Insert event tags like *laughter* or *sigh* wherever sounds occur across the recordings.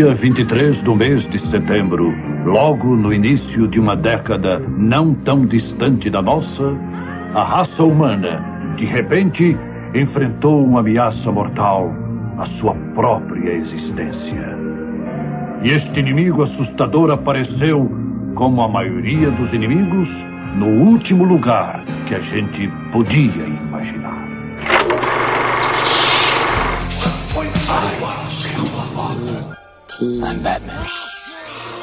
Dia 23 do mês de setembro, logo no início de uma década não tão distante da nossa, a raça humana, de repente, enfrentou uma ameaça mortal à sua própria existência. E este inimigo assustador apareceu, como a maioria dos inimigos, no último lugar que a gente podia imaginar. I'm Batman.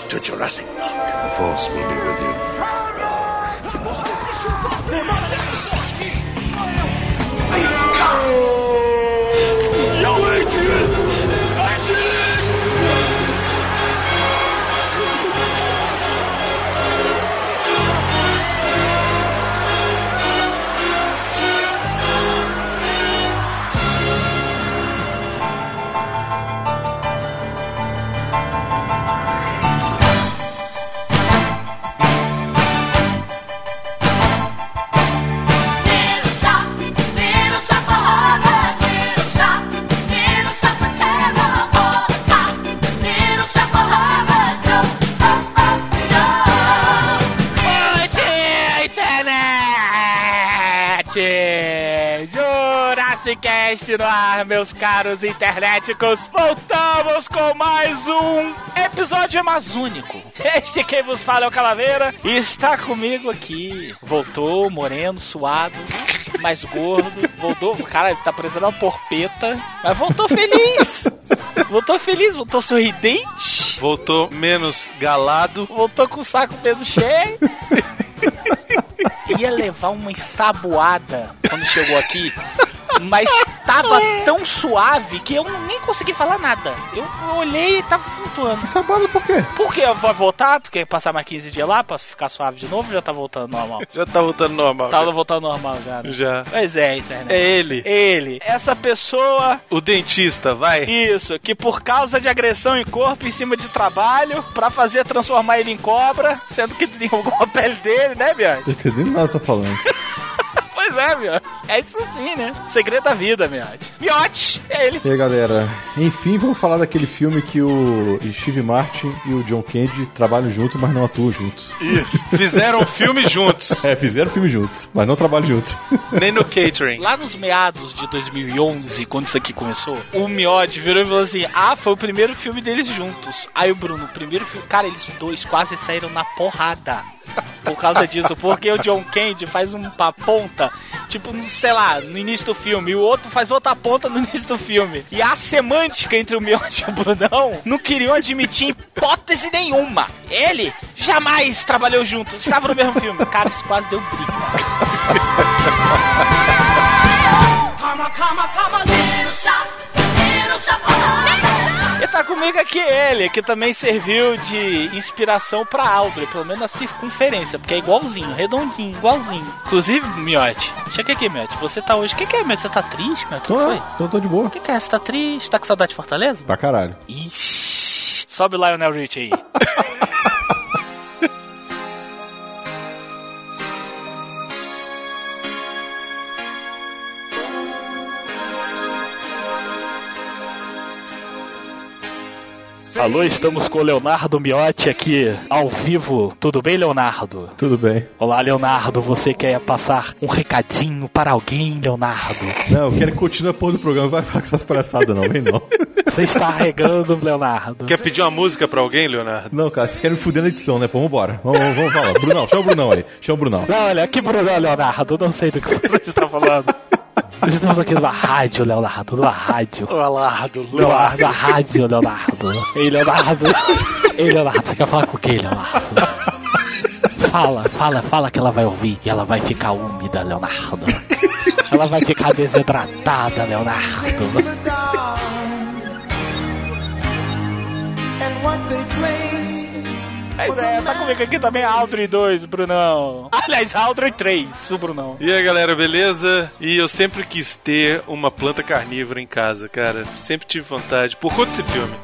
To Jurassic Park. The Force will be with you. Little Jurassicast no ar, meus caros internéticos! Voltamos com mais um episódio amazônico. Este quem vos fala é o Calaveira e está comigo aqui. Voltou, moreno, suado, mais gordo. Voltou, cara, ele tá parecendo uma porpeta, mas voltou feliz! Voltou feliz, voltou sorridente, Voltou menos galado. voltou com o saco meio cheio. Ia levar uma ensaboada quando chegou aqui, mas tava tão suave que eu nem consegui falar nada. Eu olhei e tava flutuando. Por quê? Por quê? Vai voltar? Tu quer passar mais 15 dias lá pra ficar suave de novo? ou Já tá voltando normal. Já tá voltando normal. Tava voltando normal já. né? Já. Pois é, internet. É ele. Ele, essa pessoa O dentista, vai. isso, que por causa de agressão em corpo em cima de trabalho, pra fazer transformar ele em cobra, sendo que desenrolou a pele dele, né, Bianchi? Tô entendendo nada que você tá falando. *laughs* Pois é, Miote. É isso sim, né? Segredo da vida, Miote. Miote, é ele. E aí, galera, enfim, vamos falar daquele filme que o Steve Martin e o John Candy trabalham juntos, mas não atuam juntos. Isso. Fizeram filme juntos. É, fizeram filme juntos, mas não trabalham juntos. Nem no catering. Lá nos meados de 2011, quando isso aqui começou, o Miotti virou e falou assim: Ah, foi o primeiro filme deles juntos. Aí o Bruno, o primeiro filme. Cara, eles dois quase saíram na porrada. Por causa disso, porque o John Candy faz uma ponta, tipo, sei lá, no início do filme, e o outro faz outra ponta no início do filme. E a semântica entre o Miotti e o Brunão não queriam admitir hipótese nenhuma. Ele jamais trabalhou junto, estava no mesmo filme. Cara, isso quase deu briga. Karma, karma, karma, little shop, tá comigo aqui ele, que também serviu de inspiração pra Audrey, pelo menos na circunferência, porque é igualzinho, redondinho, igualzinho. Inclusive, Miote, chega aqui, Miote, você tá hoje. O que, que é, Miote? Você tá triste, Miote? O que Tô, foi? tô, tô de boa. O que, que é? Você tá triste? Tá com saudade de Fortaleza? Pra caralho. Ixi. Sobe o Lionel Rich aí. *laughs* Alô, estamos com o Leonardo Miotti aqui ao vivo. Tudo bem, Leonardo? Tudo bem. Olá, Leonardo. Você quer passar um recadinho para alguém, Leonardo? Não, eu quero que continue a porra do programa, vai falar com essas palhaçadas não, vem não. Você está regando, Leonardo. Quer pedir uma música pra alguém, Leonardo? Não, cara, vocês querem me fuder na edição, né? Pô, vambora. Vamos, vamos, vamos falar. Brunão, chama o Brunão aí. Chama o Brunão. Não, olha, que Bruno, Leonardo. Não sei do que *laughs* você está falando. Estamos aqui numa rádio, Leonardo. Numa rádio. Leonardo, Leonardo, na rádio, Leonardo. Ei, Leonardo. Ei, Leonardo, você quer falar com quem, Leonardo? Fala, fala, fala que ela vai ouvir e ela vai ficar úmida, Leonardo. Ela vai ficar desidratada, Leonardo. Pois é, tá comigo aqui também a Audrey 2, Brunão. Aliás, a Audrey 3, o Brunão. E aí, galera, beleza? E eu sempre quis ter uma planta carnívora em casa, cara. Sempre tive vontade. Por conta desse filme.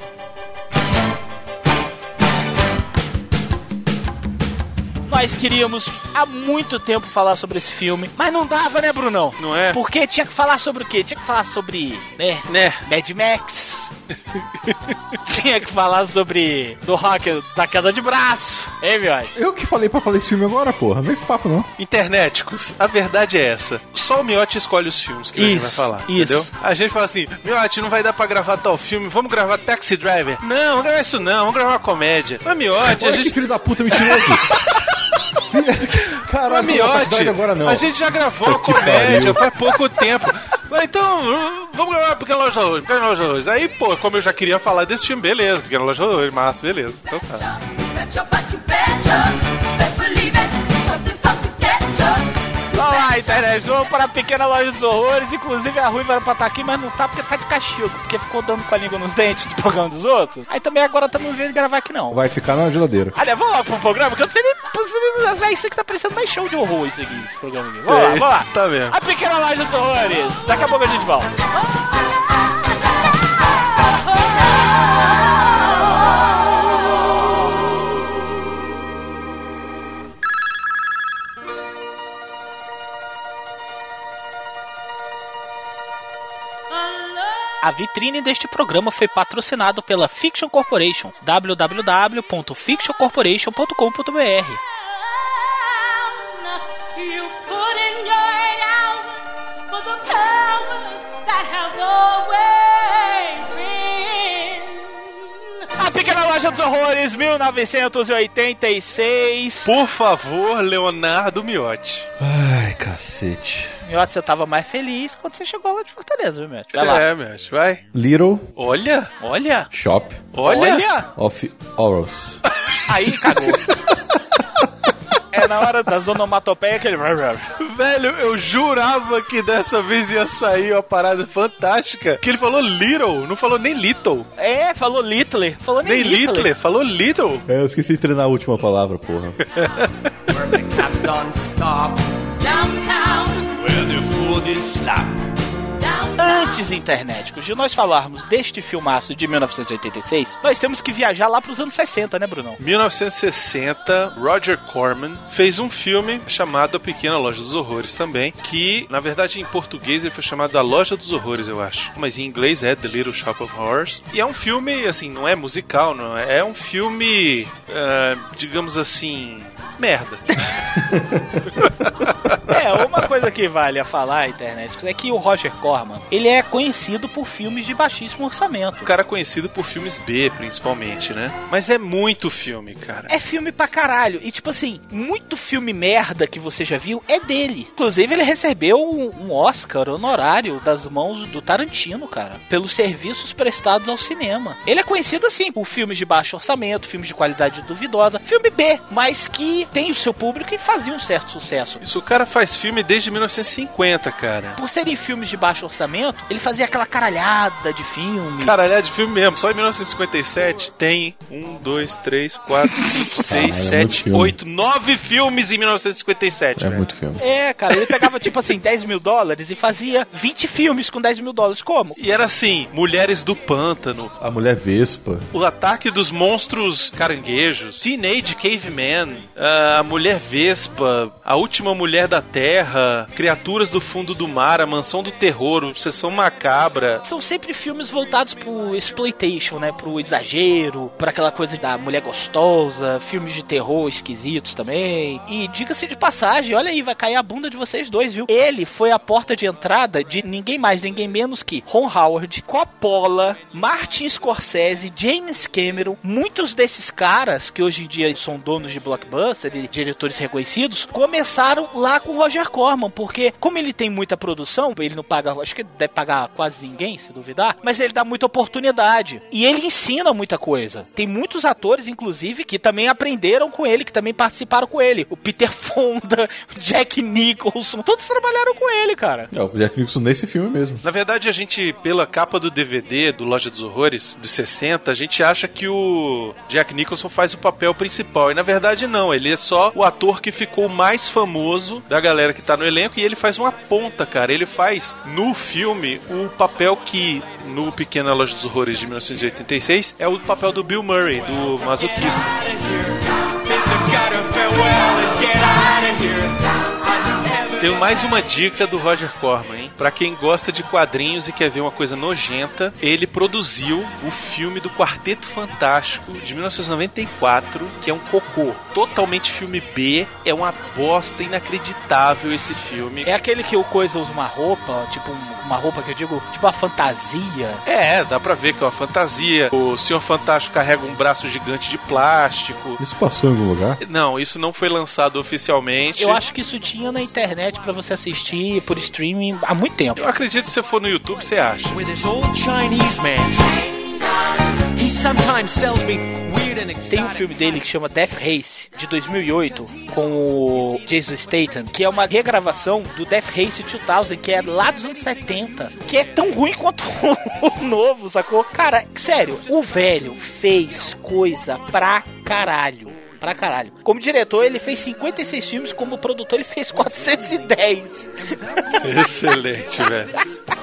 Nós queríamos há muito tempo falar sobre esse filme, mas não dava, né, Brunão? Não é? Porque tinha que falar sobre o quê? Tinha que falar sobre, né, Né? Mad Max. *laughs* tinha que falar sobre do rock da queda de braço. Hein, Miotti? Eu que falei pra falar esse filme agora, porra. Não com esse papo, não. Internéticos, a verdade é essa. Só o Miotti escolhe os filmes que a gente vai falar, isso. entendeu? A gente fala assim, Miotti, não vai dar pra gravar tal filme, vamos gravar Taxi Driver. Não, vamos gravar isso não, vamos gravar uma comédia. Mas Miotti, a Olha que gente... filho da puta mentiroso. *laughs* *laughs* Caralho, não Miotti, agora não. a gente já gravou a comédia pariu. faz pouco tempo. Então, vamos gravar Pequena Loja da Hoje, Pequena Loja da Hoje. Aí, pô, como eu já queria falar desse filme, beleza, Pequena Loja da Hoje, massa, beleza. Então tá. You. Vamos lá, internet, vamos para a pequena loja dos horrores. Inclusive a Rui vai pra estar aqui, mas não tá porque tá de castigo, porque ficou dando com a língua nos dentes do programa dos outros. Aí também agora estamos vendo gravar aqui não. Vai ficar na geladeira. Aliás, vamos lá pro programa, que eu não sei nem. Véi, isso aqui tá parecendo mais show de horror, isso aqui, esse programa aqui. Vamos lá, vamos lá. Tá mesmo. A pequena loja dos horrores. Daqui a pouco a gente volta. A vitrine deste programa foi patrocinado pela Fiction Corporation, www.fictioncorporation.com.br. Pequena Loja dos Horrores, 1986. Por favor, Leonardo Miotti. Cacete. Miotti, você tava mais feliz quando você chegou lá de Fortaleza, viu, Miotti? Vai lá. É, Miotti, vai. Little Olha, Olha, Shop olha. of Horrors. *laughs* aí cagou. é na hora das onomatopeias aquele... Velho, eu jurava que dessa vez ia sair uma parada fantástica. Que ele falou little, não falou nem little. É, falou Little, falou nem, Nem little, falou little. É, eu esqueci de treinar a última palavra, porra. Where the cats don't stop, Downtown, where the food is slap. Antes, internéticos, de nós falarmos deste filmaço de 1986, nós temos que viajar lá pros anos 60, né, Brunão? 1960, Roger Corman fez um filme chamado A Pequena Loja dos Horrores também, que na verdade em português ele foi chamado A Loja dos Horrores, eu acho, mas em inglês é The Little Shop of Horrors. E é um filme, assim, não é musical, não é, é um filme, ah, digamos assim, merda. *laughs* *laughs* É, que vale a falar, internet, é que o Roger Corman, ele é conhecido por filmes de baixíssimo orçamento. O cara é conhecido por filmes B, principalmente, né? Mas é muito filme, cara. É filme pra caralho. E, tipo assim, muito filme merda que você já viu é dele. Inclusive, ele recebeu um Oscar honorário das mãos do Tarantino, cara, pelos serviços prestados ao cinema. Ele é conhecido, assim, por filmes de baixo orçamento, filmes de qualidade duvidosa, filme B, mas que tem o seu público e fazia um certo sucesso. Isso, o cara faz filme desde 1950, cara. Por serem filmes de baixo orçamento, ele fazia aquela caralhada de filme. Caralho, é de filme mesmo. Só em 1957 tem um, dois, três, quatro, cinco, seis, é muito sete, filme. oito, nove filmes em 1957, É velho. muito filme. É, cara, ele pegava tipo assim 10 mil dólares e fazia 20 filmes com 10 mil dólares. Como? E era assim, Mulheres do Pântano, A mulher Vespa. O Ataque dos Monstros Caranguejos, Teenage Caveman, a Mulher Vespa, A Última Mulher da Terra, Criaturas do Fundo do Mar, A Mansão do Terror, Obsessão Macabra. São sempre filmes voltados pro exploitation, né? Pro exagero, pra aquela coisa da mulher gostosa, filmes de terror esquisitos também. E diga-se de passagem, olha aí, vai cair a bunda de vocês dois, viu? Ele foi a porta de entrada de ninguém mais, ninguém menos que Ron Howard, Coppola, Martin Scorsese, James Cameron. Muitos desses caras que hoje em dia são donos de blockbuster e diretores reconhecidos começaram lá com o Roger Corman, porque como ele tem muita produção, ele não paga, acho que deve pagar quase ninguém, se duvidar, mas ele dá muita oportunidade. E ele ensina muita coisa. Tem muitos atores, inclusive, que também aprenderam com ele, que também participaram com ele. O Peter *laughs* Fonda, o Jack Nicholson, todos trabalharam com ele, cara. É, o Jack Nicholson nesse filme mesmo. Na verdade, a gente, pela capa do DVD do Loja dos Horrores, de 60, a gente acha que o Jack Nicholson faz o papel principal. E na verdade, não. Ele é só o ator que ficou mais famoso da galera que tá no elenco. E ele faz uma ponta, cara. Ele faz no filme o papel que no Pequena Loja dos Horrores de 1986 é o papel do Bill Murray, do masoquista. Tenho mais uma dica do Roger Corman, hein? Pra quem gosta de quadrinhos e quer ver uma coisa nojenta, ele produziu o filme do Quarteto Fantástico de 1994, que é um cocô. Totalmente filme B, é uma bosta inacreditável esse filme. É aquele que o Coisa usa uma roupa, tipo um- uma roupa que eu digo, tipo uma fantasia. É, dá pra ver que é uma fantasia. O Senhor Fantástico carrega um braço gigante de plástico. Isso passou em algum lugar? Não, isso não foi lançado oficialmente. Eu acho que isso tinha na internet pra você assistir por streaming há muito tempo. Eu acredito que se você for no YouTube, você acha. With this old Chinese man. He sometimes sells me. Tem um filme dele que chama Death Race, de 2008, com o Jason Statham, que é uma regravação do Death Race 2000, que é lá dos anos 70, que é tão ruim quanto *laughs* o novo, sacou? Cara, sério, o velho fez coisa pra caralho. Pra caralho. Como diretor, ele fez 56 filmes, como produtor, ele fez 410. Excelente, velho.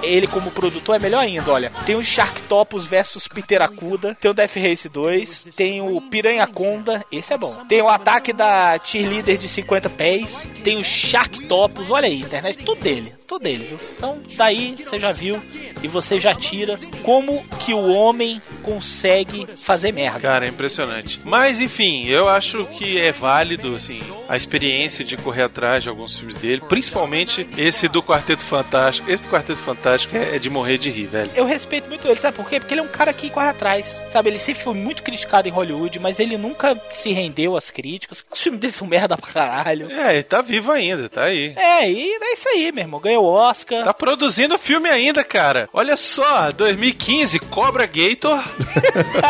Ele, como produtor, é melhor ainda, olha. Tem o Sharktopus versus Piteracuda, tem o Death Race 2, tem o Piranha Conda, esse é bom. Tem o ataque da cheerleader de 50 pés, tem o Sharktopus, olha aí, internet, tudo dele, tudo dele, viu? Então, daí você já viu e você já tira como que o homem consegue fazer merda. Cara, é impressionante. Mas enfim, eu acho que é válido, assim, a experiência de correr atrás de alguns filmes dele, principalmente esse do Quarteto Fantástico. Esse do Quarteto Fantástico é, é de morrer de rir, velho. Eu respeito muito ele, sabe por quê? Porque ele é um cara que corre atrás, sabe? Ele sempre foi muito criticado em Hollywood, mas ele nunca se rendeu às críticas. Os filmes dele são merda pra caralho. É, ele tá vivo ainda, tá aí. É, e é isso aí, meu irmão. Ganhou o Oscar. Tá produzindo filme ainda, cara. Olha só, 2015, Cobra Gator.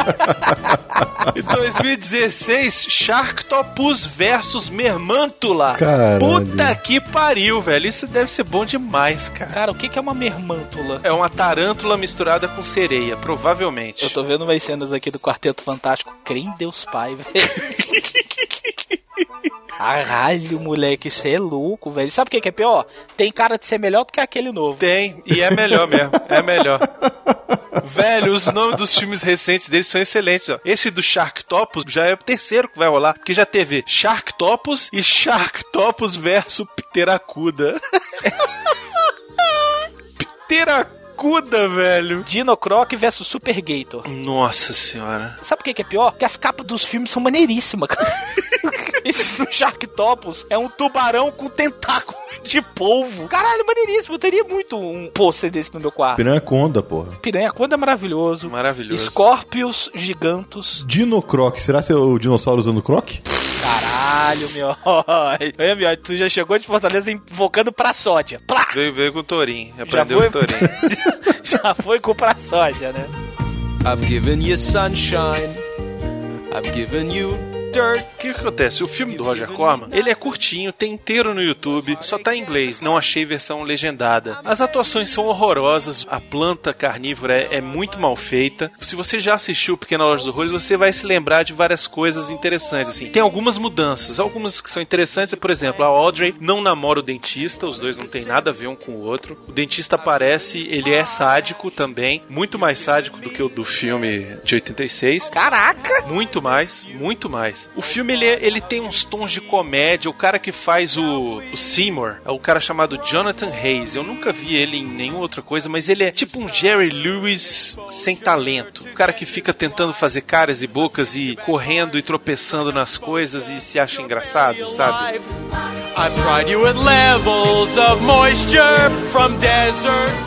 *laughs* e 2016, Sharktopus versus Mermantula. Caralho. Puta que pariu, velho. Isso deve ser bom demais, cara. Cara, o que que é uma mermântula? É uma tarântula misturada com sereia, provavelmente. Eu tô vendo umas cenas aqui do Quarteto Fantástico. Crê em Deus Pai, velho. *laughs* Caralho, moleque, isso é louco, velho. Sabe o que que é pior? Tem cara de ser melhor do que aquele novo. Tem, e é melhor mesmo. É melhor. Velho, os nomes dos filmes recentes deles são excelentes. Ó. Esse do Sharktopus já é o terceiro que vai rolar, porque já teve Sharktopus e Sharktopus versus Pteracuda. *laughs* Pteracuda, velho. Dino Croc versus Super Gator. Nossa senhora. Sabe o que que é pior? Que as capas dos filmes são maneiríssimas, cara. *laughs* Esse do Sharktopus é um tubarão com tentáculo de polvo. Caralho, maneiríssimo. Eu teria muito um pôster desse no meu quarto. Piranha Conda, porra. Piranha Conda é maravilhoso. Maravilhoso. Escorpios gigantos. Dinocroc. Será que é o dinossauro usando croc? Caralho, meu. Olha, meu, tu já chegou de Fortaleza invocando pra sódia. Plá! Veio, veio com o. Já Aprendeu foi? com o Torinho. *laughs* Já foi com pra sódia, né? I've given you sunshine. I've given you dirt. O que, que acontece? O filme do Roger Corman, ele é curtinho, tem inteiro no YouTube, só tá em inglês, não achei versão legendada. As atuações são horrorosas, a planta carnívora é, é muito mal feita. Se você já assistiu Pequena Loja dos Horrores, você vai se lembrar de várias coisas interessantes, assim. Tem algumas mudanças, algumas que são interessantes, por exemplo, a Audrey não namora o dentista, os dois não tem nada a ver um com o outro. O dentista aparece, ele é sádico também, muito mais sádico do que o do filme de 86. Caraca! Muito mais, muito mais. O filme ele, ele tem uns tons de comédia. O cara que faz o, o Seymour é o cara chamado Jonathan Hayes. Eu nunca vi ele em nenhuma outra coisa, mas ele é tipo um Jerry Lewis sem talento. O cara que fica tentando fazer caras e bocas e correndo e tropeçando nas coisas e se acha engraçado, sabe?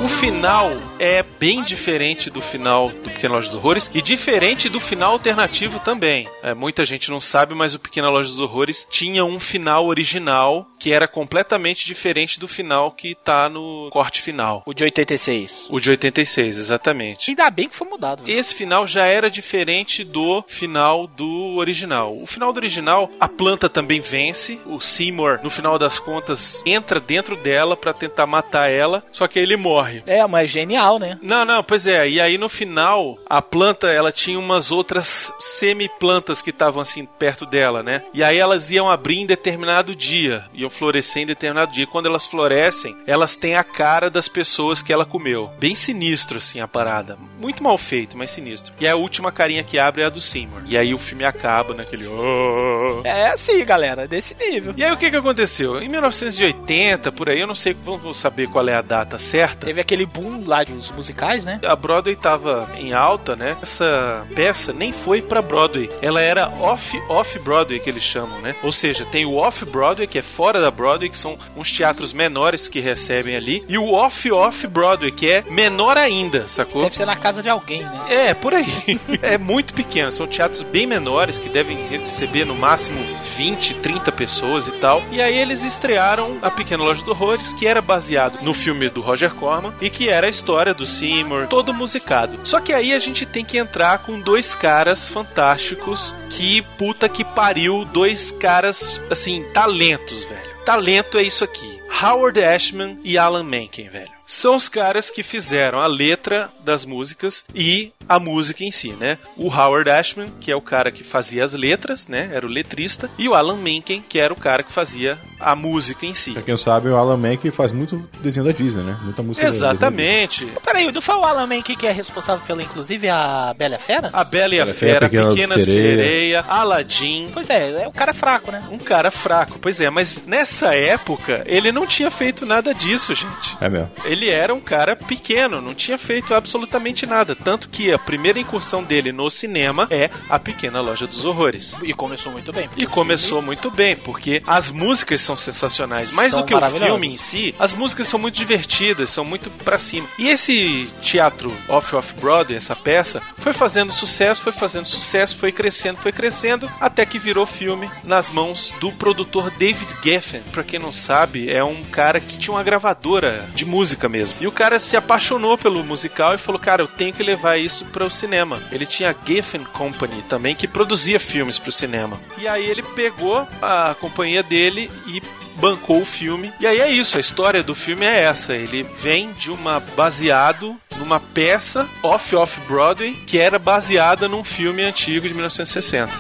O final é bem diferente do final do Pequena Loja dos Horrores e diferente do final alternativo também. É, muita gente não sabe, mas o Pequena Loja dos Horrores tinha um final original que era completamente diferente do final que tá no corte final. O de 86. O de 86, exatamente. Ainda bem que foi mudado. né? Esse final já era diferente do final do original. O final do original, a planta também vence. O Seymour, no final das contas, entra dentro dela pra tentar matar ela, só que aí ele morre. É, mas genial, né? Não, não, pois é. E aí no final, a planta, ela tinha umas outras semi-plantas que estavam assim perto dela, né? E aí elas iam abrir em determinado dia, iam florescer em determinado dia. E quando elas florescem, elas têm a cara das pessoas que ela comeu. Bem sinistro assim a parada. Muito mal feito, mas sinistro. E a última carinha que abre é a do Seymour. E aí o filme acaba naquele "Oh". É assim, galera, desse nível. E aí o que que aconteceu? Em 1980, por aí, eu não sei, vamos vou saber qual é a data certa. Teve aquele boom lá dos musicais, né? A Broadway tava em alta, né? Essa peça nem foi pra Broadway. Ela era off off Broadway que eles chamam, né? Ou seja, tem o off Broadway que é fora da Broadway, que são uns teatros menores que recebem ali, e o off off Broadway que é menor ainda, sacou? Deve ser na casa de alguém, né? É, por aí. *laughs* é muito pequeno. São teatros bem menores que devem receber no máximo 20, 30 pessoas e tal. E aí eles estrearam A Pequena Loja dos Horrores, que era baseado no filme do Roger Corman e que era a história do Seymour, todo musicado. Só que aí a gente tem que entrar com dois caras fantásticos que puta que pariu, dois caras assim, talentos, velho. Talento é isso aqui. Howard Ashman e Alan Menken, velho. São os caras que fizeram a letra das músicas e a música em si, né? O Howard Ashman, que é o cara que fazia as letras, né? Era o letrista. E o Alan Menken, que era o cara que fazia a música em si. Pra quem não sabe, o Alan Menken faz muito desenho da Disney, né? Muita música da Disney. Exatamente. Peraí, não foi o Alan Menken que é responsável pela, inclusive, a Bela e a Fera? A Bela e a Bela e a Fera, Pequena Pequena Sereia. Sereia, Aladdin. Pois é, é o cara fraco, né? Um cara fraco, pois é, mas nessa época ele não tinha feito nada disso, gente. É mesmo. Ele era um cara pequeno, não tinha feito absolutamente nada. Tanto que a primeira incursão dele no cinema é A Pequena Loja dos Horrores. E começou muito bem. E começou muito bem, porque as músicas são sensacionais. Mais São do que o filme em si, as músicas são muito divertidas, são muito pra cima. E esse teatro Off-Off Broadway, essa peça, foi fazendo sucesso, foi fazendo sucesso, foi crescendo, foi crescendo, até que virou filme nas mãos do produtor David Geffen. Pra quem não sabe, é um cara que tinha uma gravadora de música mesmo. E o cara se apaixonou pelo musical e falou: Cara, eu tenho que levar isso para o cinema. Ele tinha a Geffen Company também, que produzia filmes pro cinema. E aí ele pegou a companhia dele e bancou o filme. E aí é isso, a história do filme é essa. Ele vem de uma baseado numa peça off off Broadway que era baseada num filme antigo de 1960.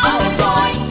Oh boy,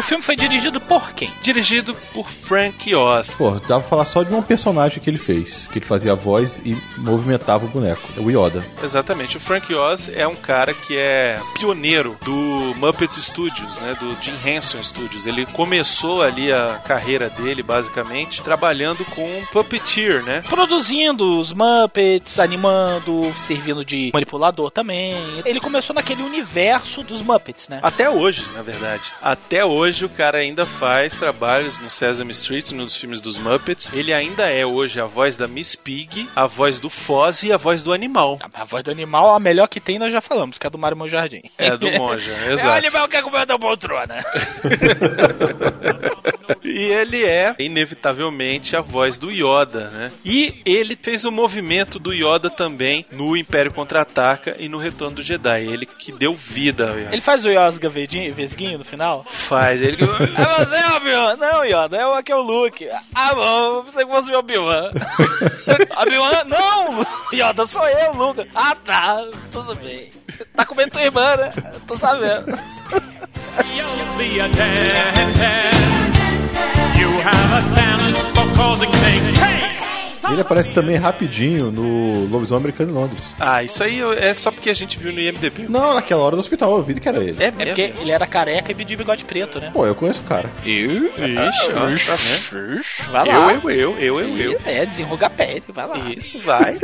o filme foi dirigido por quem? Dirigido por Frank Oz. Pô, dava pra falar só de um personagem que ele fez, que ele fazia a voz e movimentava o boneco. É o Yoda. Exatamente, o Frank Oz é um cara que é pioneiro do Muppets Studios, né, do Jim Henson Studios. Ele começou ali a carreira dele, basicamente, trabalhando com puppeteer, né? Produzindo os Muppets, animando, servindo de manipulador também. Ele começou naquele universo dos Muppets, né? Até hoje, na verdade. Até hoje o cara ainda faz trabalhos no Sesame Street, nos filmes dos Muppets. Ele ainda é hoje a voz da Miss Pig, a voz do Foz e a voz do animal. A voz do animal, a melhor que tem, nós já falamos, que é a do Mário Monjardim. É, do Monja, *laughs* É o exato. animal que comeu da poltrona. *laughs* E ele é, inevitavelmente, a voz do Yoda, né? E ele fez o movimento do Yoda também no Império Contra-Ataca e no Retorno do Jedi. Ele que deu vida. Ele faz o Yosga Vesguinho no final? faz, ele... É você, Obi-Wan? Não, Yoda, é o, aqui é o Luke. Ah, bom, eu pensei que fosse o Obi-Wan. Obi-Wan? Não, Yoda, sou eu, Luke. Ah, tá, tudo bem. Tá comendo tua irmã, né? Tô sabendo. You'll be a ten. You have a talent for causing things. Hey! Ele aparece também rapidinho no Lobisomem Americano em Londres. Ah, isso aí é só porque a gente viu no IMDB. Não, naquela hora do hospital, eu vi que era ele. É É porque ele era careca e de bigode preto, né? Pô, eu conheço o cara. Ixi, ó, tá vendo? Vai lá. Eu, eu, eu, eu, eu, eu. É, desenruga a pele, vai lá. Isso, vai.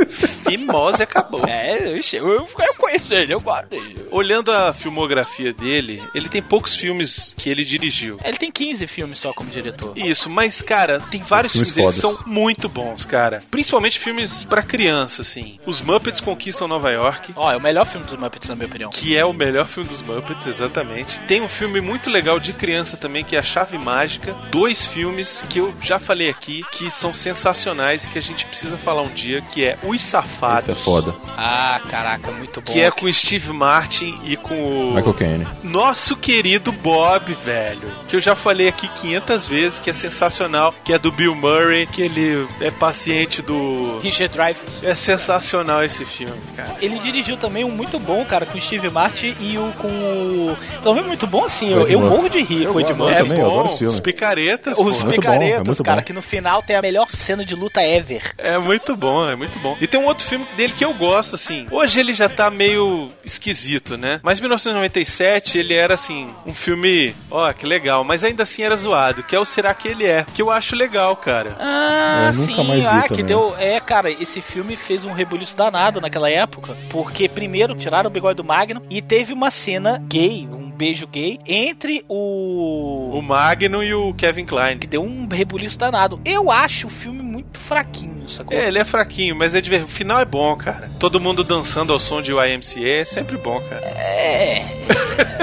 Fimose acabou. É, eu, eu, eu conheço ele, eu gosto dele. Olhando a filmografia dele, ele tem poucos filmes que ele dirigiu. Ele tem 15 filmes só como diretor. Isso, mas, cara, tem vários Filmes filmes dele que são muito bons, cara. Principalmente filmes pra criança, assim. Os Muppets Conquistam Nova York. Ó, é o melhor filme dos Muppets, na minha opinião. Que é o melhor filme dos Muppets, exatamente. Tem um filme muito legal de criança também, que é A Chave Mágica. Dois filmes que eu já falei aqui, que são sensacionais e que a gente precisa falar um dia, que é Os Safados. Esse é foda. Ah, caraca, muito bom. Que é com o Steve Martin e com o Michael Caine. nosso querido Bob, velho. Que eu já falei aqui 500 vezes, que é sensacional. Que é do Bill Murray, que ele é paciente ambiente do. Richard Dreyfuss. É sensacional esse filme, cara. Ele dirigiu também um muito bom, cara, com o Steve Martin e o com o. Pelo menos muito bom assim, eu, eu morro de rir Eu com o Murphy. também, eu filme. Os picaretas, Os bom, é picaretas, muito cara, bom. que no final tem a melhor cena de luta ever. É muito bom, é muito bom. E tem um outro filme dele que eu gosto, assim. Hoje ele já tá meio esquisito, né? Mas 1997 ele era, assim, um filme, ó, que legal. Mas ainda assim era zoado, que é o Será Que Ele É? Que eu acho legal, cara. Ah, Eu nunca sim, mais vi ah, que também. deu. É, cara, esse filme fez um rebuliço danado naquela época, porque primeiro tiraram o bigode do Magno e teve uma cena gay, um beijo gay, entre o. O Magno e o Kevin Klein. Que deu um rebuliço danado. Eu acho o filme muito fraquinho, sacou? É, ele é fraquinho, mas é diver... o final é bom, cara. Todo mundo dançando ao som de YMCA é sempre bom, cara. É.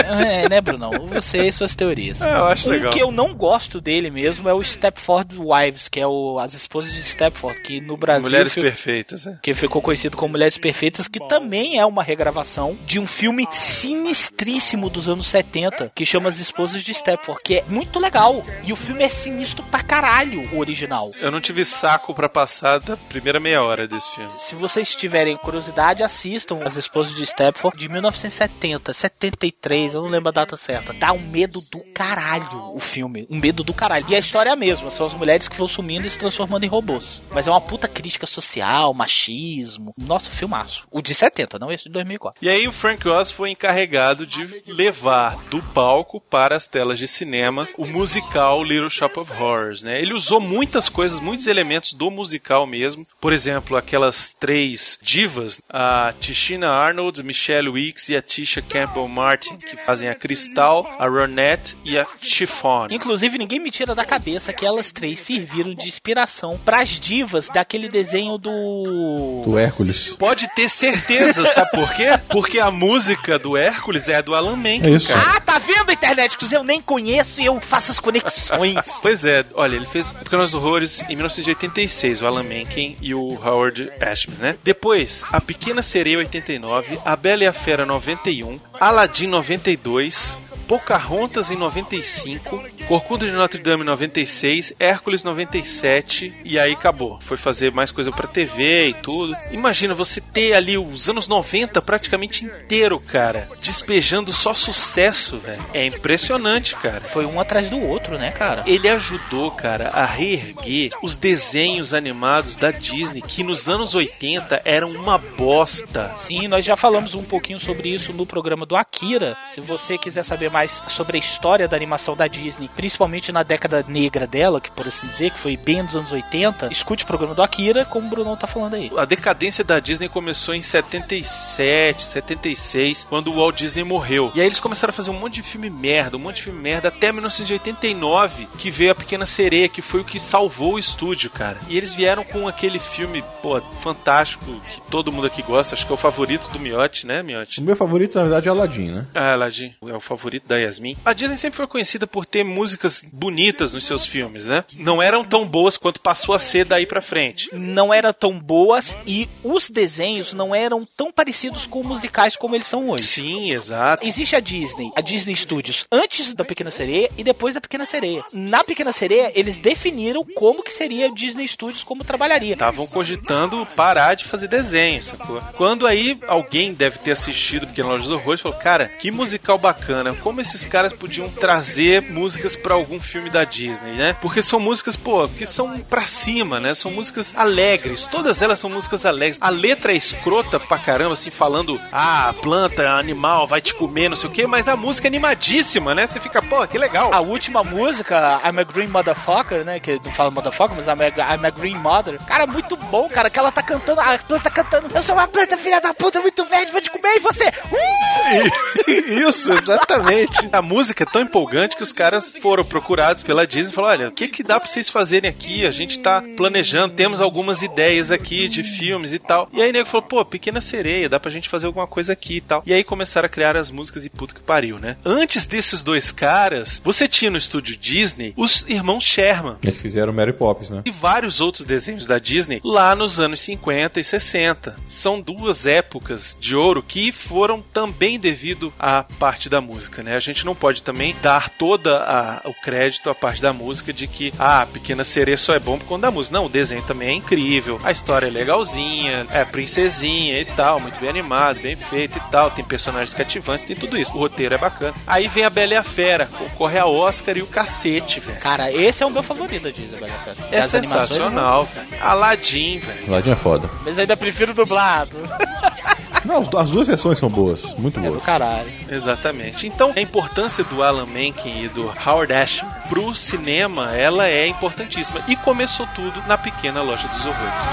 É, né, Brunão? Você e suas teorias. É, eu acho um legal. que eu não gosto dele mesmo é o Stepford Wives, que é o As Esposas de Stepford, que no Brasil. Mulheres Perfeitas, é. que ficou conhecido como Mulheres Perfeitas, que também é uma regravação de um filme sinistríssimo dos anos 70, que chama As Esposas de Stepford, que é muito legal. E o filme é sinistro pra caralho, o original. Eu não tive saco pra passar da primeira meia hora desse filme. Se vocês tiverem curiosidade, assistam As Esposas de Stepford de 1970, 73, eu não lembro a data certa. Dá um medo do caralho o filme. Um medo do caralho. E a história é a mesma, são as mulheres que vão sumindo e se transformando em robôs. Mas é uma puta crítica social, machismo. Nossa, filmaço. O de 70, não esse de 2004. E aí o Frank Oz foi encarregado de levar do palco para as telas de cinema o musical Little Shop of Horrors, né? Ele usou muitas coisas, muitos elementos do musical mesmo. Por exemplo, aquelas três divas, a Tishina Arnold, Michelle Weeks e a Tisha Campbell Martin, que fazem a Cristal, a Ronette e a Chiffon. Inclusive, ninguém me tira da cabeça que elas três serviram de inspiração pras divas daquele desenho do. Do Hércules. Pode ter certeza, sabe por quê? Porque a música do Hércules é a do Alan Menken, É isso. Cara. Ah, tá vendo, internet? Que eu nem conheço e eu faço as conexões. *laughs* Pois é, olha, ele fez Pequenos Horrores em 1986, o Alan Menken e o Howard Ashman, né? Depois, A Pequena Sereia 89, A Bela e a Fera 91, Aladdin 92, Pocahontas em 95, Corcunda de Notre Dame em 96, Hércules 97 e aí acabou. Foi fazer mais coisa pra TV e tudo. Imagina você ter ali os anos 90 praticamente inteiro, cara, despejando só sucesso, velho. É impressionante, cara. Foi um atrás do outro, né, cara? Ele ajudou, cara, a reerguer os desenhos animados da Disney, que nos anos 80 eram uma bosta. Sim, nós já falamos um pouquinho sobre isso no programa do Akira. Se você quiser saber mais sobre a história da animação da Disney, principalmente na década negra dela, que por assim dizer, que foi bem dos anos 80, escute o programa do Akira, como o Brunão tá falando aí. A decadência da Disney começou em 77, 76, quando o Walt Disney morreu. E aí eles começaram a fazer um monte de filme merda, um monte de filme merda, até 1989, que veio A Pequena Sereia, que foi o que salvou o estúdio, cara. E eles vieram com aquele filme, pô, fantástico, que todo mundo aqui gosta, acho que é o favorito do Miotti, né, Miotti? O meu favorito, na verdade, é Aladdin, né? Ah, Aladdin é o favorito da Yasmin. A Disney sempre foi conhecida por ter músicas bonitas nos seus filmes, né? Não eram tão boas quanto passou a ser daí pra frente. Não eram tão boas e os desenhos não eram tão parecidos com musicais como eles são hoje. Sim, exato. Existe a Disney, a Disney Studios, antes da Pequena Sereia e depois da Pequena Sereia. Na Pequena Sereia, eles definiram como que seria a Disney Studios, como trabalharia. Estavam cogitando parar de fazer desenho, sacou? Quando aí alguém deve ter assistido Pequena Loja dos Horrores e falou, cara, que musical bacana, como esses caras podiam trazer músicas pra algum filme da Disney, né? Porque são músicas, pô, que são pra cima, né? São músicas alegres, todas elas são músicas alegres. A letra é escrota pra caramba, assim, falando, ah, planta, animal, vai te comer, não sei o quê, mas a música é animadíssima, né? Você fica, pô, que legal. A última música, I'm a Green Motherfucker, né? Que não fala motherfucker, mas I'm a, I'm a Green Mother. Cara, muito bom, cara. Que ela tá cantando, a planta cantando. Eu sou uma planta, filha da puta, muito verde, vou te comer e você. *laughs* Uh! Isso, exatamente. A música é tão empolgante que os caras foram procurados pela Disney e falaram: olha, o que, que dá pra vocês fazerem aqui? A gente tá planejando, temos algumas ideias aqui de filmes e tal. E aí o nego falou: pô, Pequena Sereia, dá pra gente fazer alguma coisa aqui e tal. E aí começaram a criar as músicas e puta que pariu, né? Antes desses dois caras, você tinha no estúdio Disney os irmãos Sherman É que fizeram Mary Poppins, né? e vários outros desenhos da Disney lá nos anos 50 e 60. São duas épocas de ouro que foram também devido à parte da música, né? A gente não pode também dar toda a a- o crédito, a parte da música, de que ah, a Pequena Sereia só é bom por conta da música. Não, o desenho também é incrível, a história é legalzinha, é princesinha e tal, muito bem animado, bem feito e tal, tem personagens cativantes, tem tudo isso. O roteiro é bacana. Aí vem a Bela e a Fera, concorre a Oscar e o cacete, velho. Cara, esse é o meu favorito da Disney, Bela Fera. É Das animações, sensacional, velho. Aladdin, velho. Ladinho é foda. Mas ainda prefiro dublado. *laughs* Não, as duas versões são boas, muito É do boas. caralho. Exatamente. Então, a importância do Alan Menken e do Howard Ashman pro cinema, ela é importantíssima. E começou tudo na pequena loja dos horrores.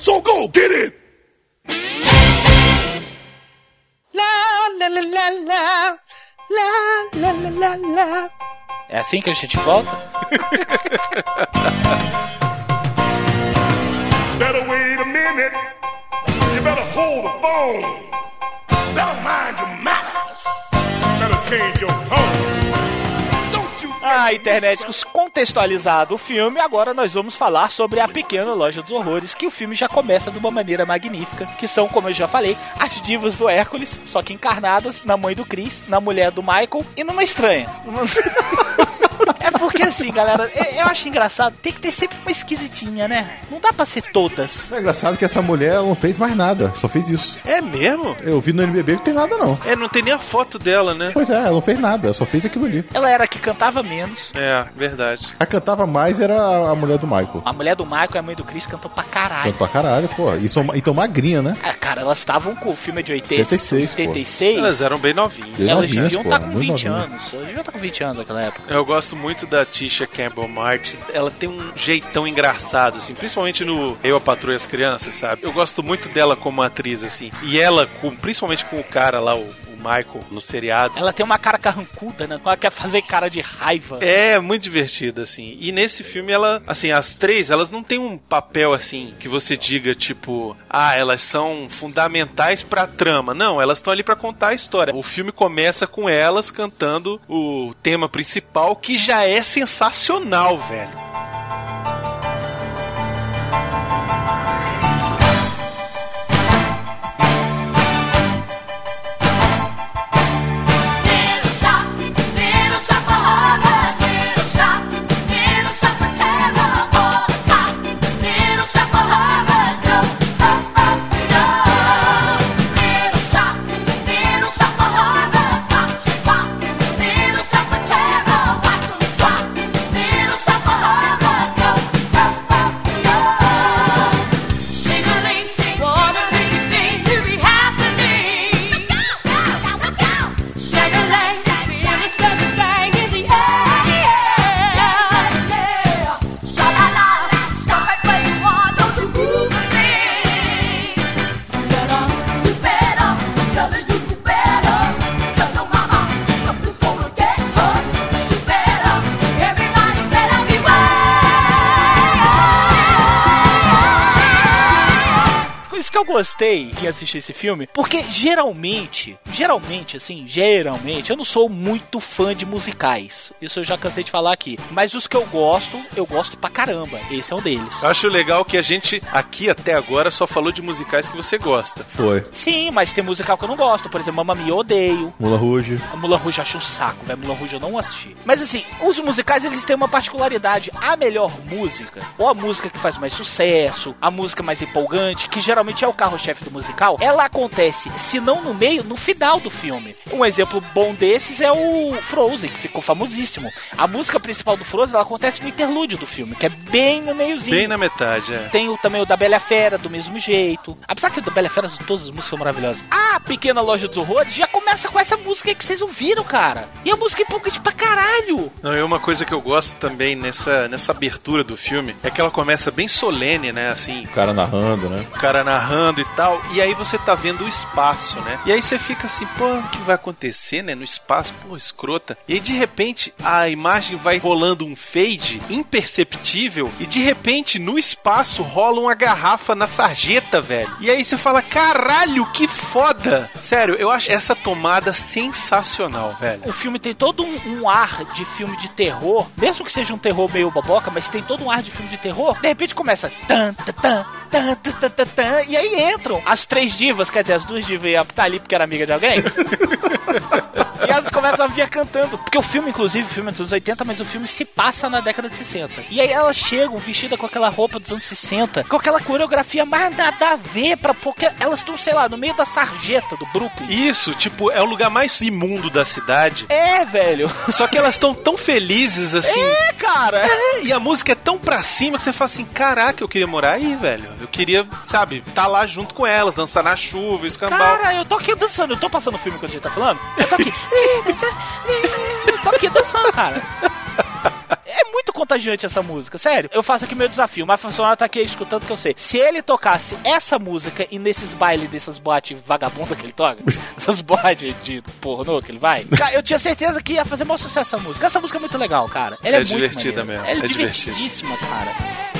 So go get it! É assim que a gente volta? *laughs* better hold the phone. Better mind your manners. Better change your tone. Ah, internéticos, contextualizado o filme, agora nós vamos falar sobre a pequena loja dos horrores, que o filme já começa de uma maneira magnífica, que são, como eu já falei, as divas do Hércules, só que encarnadas na mãe do Chris, na mulher do Michael e numa estranha. *laughs* *laughs* É porque assim, galera, eu eu acho engraçado, tem que ter sempre uma esquisitinha, né? Não dá pra ser todas. É engraçado que essa mulher ela não fez mais nada, só fez isso. É mesmo? Eu vi no NBB que não tem nada não. É, não tem nem a foto dela, né? Pois é, ela não fez nada, só fez aquilo ali. Ela era a que cantava menos. É, verdade. A que cantava mais era a mulher do Michael. A mulher do Michael e a mãe do Chris cantam pra caralho. Canta pra caralho, pô. E são, então magrinha, né? Ah, cara, elas estavam com o filme de 80, 86, pô. 86. Elas eram bem novinhas. Bem Elas novinhas, deviam pô, estar com muito 20 novinhas. anos. Elas deviam estar com 20 anos naquela época. Eu gosto muito da Tisha Campbell Martin. Ela tem um jeitão engraçado, assim, principalmente no Eu, a Patrulha as Crianças, sabe? Eu gosto muito dela como atriz, assim. E ela, com, principalmente com o cara lá, o Michael, no seriado. Ela tem uma cara carrancuda, né? Ela quer fazer cara de raiva. É muito divertida, assim. E nesse filme, ela, assim, as três, elas não têm um papel, assim, que você diga, tipo, ah, elas são fundamentais pra trama. Não, elas estão ali pra contar a história. O filme começa com elas cantando o tema principal, que já é sensacional, velho. Gostei em assistir esse filme, porque geralmente, geralmente, assim, geralmente, eu não sou muito fã de musicais. Isso eu já cansei de falar aqui. Mas os que eu gosto, eu gosto pra caramba. Esse é um deles. Eu acho legal que a gente, aqui até agora, só falou de musicais que você gosta. Foi. Sim, mas tem musical que eu não gosto. Por exemplo, Mamma Mia eu odeio. Mula Rouge. A Mulan Rouge eu acho um saco, velho. Mulan Rouge eu não assisti. Mas assim, os musicais eles têm uma particularidade. A melhor música, ou a música que faz mais sucesso, a música mais empolgante, que geralmente é o carro-chefe do musical, ela acontece, se não no meio, no final do filme. Um exemplo bom desses é o Frozen, que ficou famosíssimo. A música principal do Frozen, ela acontece no interlúdio do filme, que é bem no meiozinho. Bem na metade, é. Tem o, também o da Bela Fera, do mesmo jeito. Apesar que o da Bela Fera, todas as músicas são maravilhosas. A Pequena Loja dos Horrores já começa com essa música aí que vocês ouviram, cara. E a música é empolgante pra caralho. Não, e uma coisa que eu gosto também nessa, nessa abertura do filme é que ela começa bem solene, né? Assim, O cara narrando, né? o cara narrando voando e tal, e aí você tá vendo o espaço, né? E aí você fica assim, pô, o que vai acontecer, né? No espaço, pô, escrota. E aí, de repente a imagem vai rolando um fade imperceptível e de repente no espaço rola uma garrafa na sarjeta, velho. E aí você fala, caralho, que foda! Sério, eu acho essa tomada sensacional, velho. O filme tem todo um, um ar de filme de terror, mesmo que seja um terror meio boboca mas tem todo um ar de filme de terror. De repente começa tan, tan, tan, tan, tan, tan, tan, e aí entram as três divas, quer dizer, as duas divas iam tá ali porque era amiga de alguém. *laughs* e elas começam a vir cantando. Porque o filme, inclusive, o filme é dos anos 80, mas o filme se passa na década de 60. E aí elas chegam vestidas com aquela roupa dos anos 60, com aquela coreografia mais nada a ver, pra, porque elas estão, sei lá, no meio da sarjeta do Brooklyn. Isso, tipo, é o lugar mais imundo da cidade. É, velho. *laughs* Só que elas estão tão felizes assim. É, cara. É, e a música é tão pra cima que você fala assim: caraca, eu queria morar aí, velho. Eu queria, sabe, tá lá junto com elas, dançar na chuva, escambau. Cara, eu tô aqui dançando, eu tô passando o filme quando a gente tá falando. Eu tô aqui. eu tô aqui dançando, cara. É muito contagiante essa música, sério. Eu faço aqui meu desafio. O Mafia Sonora tá aqui escutando que eu sei. Se ele tocasse essa música e nesses bailes dessas boates vagabunda que ele toca, *laughs* essas boates de pornô que ele vai, cara, eu tinha certeza que ia fazer maior sucesso essa música. Essa música é muito legal, cara. Ela é, É divertida mesmo, Ela é, é divertidíssima, cara.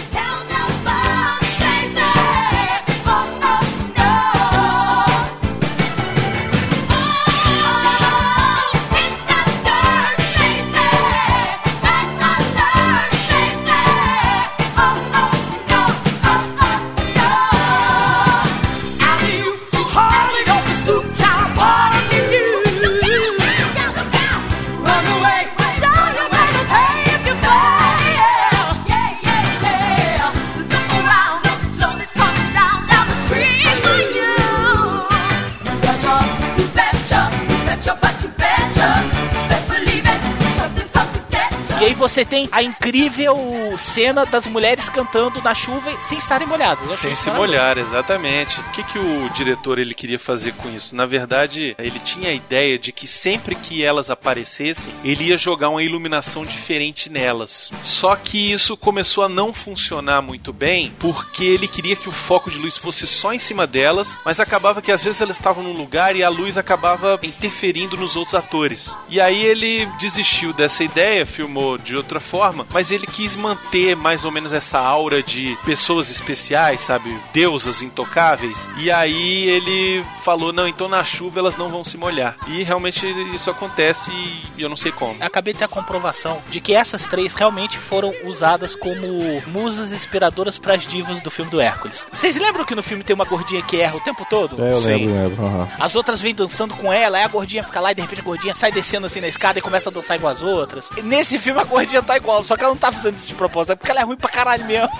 E aí você tem a incrível cena das mulheres cantando na chuva sem estarem molhadas. Sem se molhar, exatamente. O que, que o diretor ele queria fazer com isso? Na verdade, ele tinha a ideia de que sempre que elas aparecessem, ele ia jogar uma iluminação diferente nelas. Só que isso começou a não funcionar muito bem, porque ele queria que o foco de luz fosse só em cima delas, mas acabava que às vezes elas estavam num lugar e a luz acabava interferindo nos outros atores. E aí ele desistiu dessa ideia, filmou de outra forma, mas ele quis manter mais ou menos essa aura de pessoas especiais, sabe? Deusas intocáveis. E aí ele falou: não, então na chuva elas não vão se molhar. E realmente isso acontece e eu não sei como. Acabei de ter a comprovação de que essas três realmente foram usadas como musas inspiradoras para as divas do filme do Hércules. Vocês lembram que no filme tem uma gordinha que erra o tempo todo? É, eu Sim. lembro, lembro. aham. As outras vêm dançando com ela, aí a gordinha fica lá e de repente a gordinha sai descendo assim na escada e começa a dançar igual as outras. E nesse filme a gordinha tá igual, só que ela não tá fazendo isso de propósito, é porque ela é ruim pra caralho mesmo.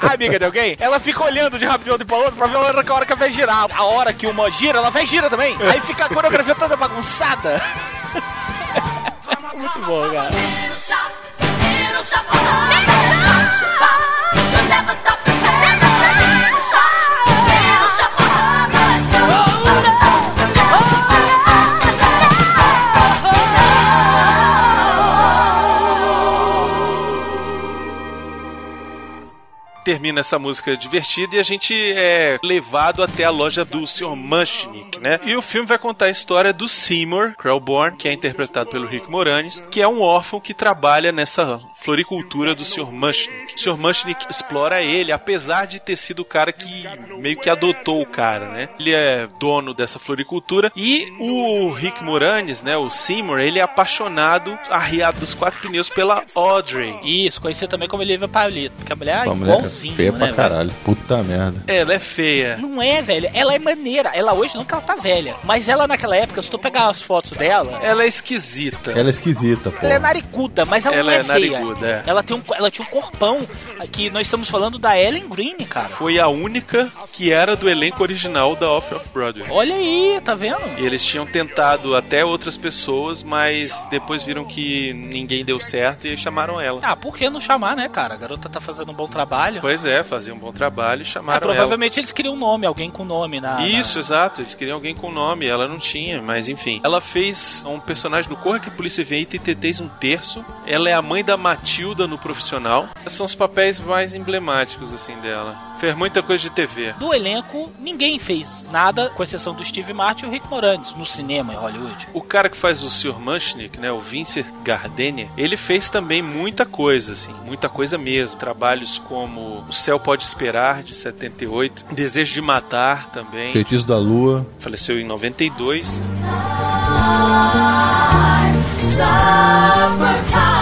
a amiga de alguém, ela fica olhando de rabo de outro pra outro pra ver a hora que a hora que vai girar. A hora que uma gira, ela vai gira também. Aí fica a coreografia toda bagunçada. Muito bom, cara. Termina essa música divertida e a gente é levado até a loja do Sr. Mushnick, né? E o filme vai contar a história do Seymour Krelborn, que é interpretado pelo Rick Moranis, que é um órfão que trabalha nessa floricultura do Sr. Mushnick. O Sr. Mushnick explora ele, apesar de ter sido o cara que meio que adotou o cara, né? Ele é dono dessa floricultura e o Rick Moranis, né, o Seymour, ele é apaixonado, arriado dos quatro pneus pela Audrey. Isso, conhecido também como Olivia Palito, porque a mulher é Pô, feia né, pra velho? caralho. Puta merda. Ela é feia. Não é, velho. Ela é maneira. Ela hoje não que ela tá velha. Mas ela naquela época, se tu pegar as fotos dela, Ela é esquisita. Ela é esquisita, pô. ela é nariguda, mas ela, Ela não é, é feia. nariguda, é. Ela, tem um, ela tinha um corpão. Aqui nós estamos falando da Ellen Green, cara. Foi a única que era do elenco original da Off of Broadway. Olha aí, tá vendo? E eles tinham tentado até outras pessoas, mas depois viram que ninguém deu certo e chamaram ela. Ah, por que não chamar, né, cara? A garota tá fazendo um bom trabalho. Pois é, faziam um bom trabalho e Ah, chamaram provavelmente eles queriam um nome, alguém com nome na. ela. Isso, exato. Eles queriam alguém com nome, ela não tinha, mas enfim. Ela fez um personagem no Corra que a Polícia Vem e TTs um terço. Ela é a mãe da Matilda no profissional. Esses são os papéis mais emblemáticos, assim, dela. Fez muita coisa de TV. Do elenco, ninguém fez nada, com exceção do Steve Martin e o Rick Moranis, no cinema em Hollywood. O cara que faz o Sr. Mushnick, né, o Vincent Gardenia, ele fez também muita coisa, assim, muita coisa mesmo. Trabalhos como O Céu Pode Esperar, de 78, Desejo de Matar também, Feitiço da Lua. faleceu em 92. Cara,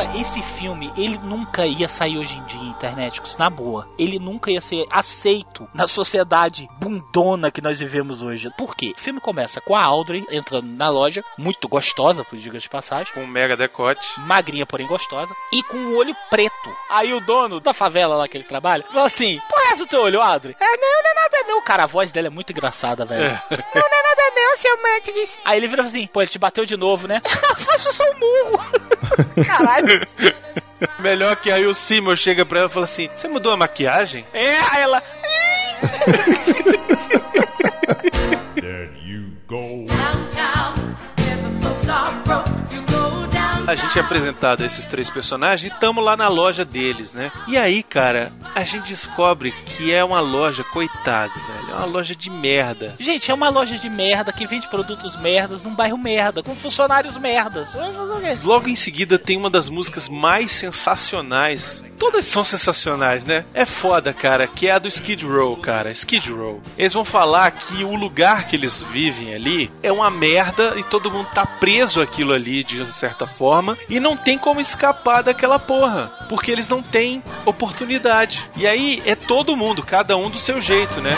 Cara, esse filme, ele nunca ia sair hoje em dia, internéticos, na boa. Ele nunca ia ser aceito na sociedade bundona que nós vivemos hoje. Por quê? O filme começa com a Audrey entrando na loja, muito gostosa, por diga de passagem. Com um mega decote. Magrinha, porém gostosa, e com o olho preto. Aí o dono da favela lá que eles trabalham fala assim: é esse o teu olho, Audrey? É, não, não é nada não. Cara, a voz dela é muito engraçada, velho. É. *laughs* Não, não é nada não, seu Mantis. Aí ele vira assim: Pô, ele te bateu de novo, né? *laughs* Faça só um murro. *laughs* Caralho. *laughs* Melhor que aí o Seymour chega pra ela e fala assim: Você mudou a maquiagem? É, aí ela. There you go. Downtown, where the folks are broke, you go. A gente é apresentado a esses três personagens e tamo lá na loja deles, né? E aí, cara, a gente descobre que é uma loja, coitado, velho. É uma loja de merda. Gente, é uma loja de merda que vende produtos merdas num bairro merda, com funcionários merdas. Logo em seguida tem uma das músicas mais sensacionais. Todas são sensacionais, né? É foda, cara, que é a do Skid Row, cara. Skid Row. Eles vão falar que o lugar que eles vivem ali é uma merda e todo mundo tá preso aquilo ali de certa forma e não tem como escapar daquela porra, porque eles não têm oportunidade. E aí é todo mundo, cada um do seu jeito, né?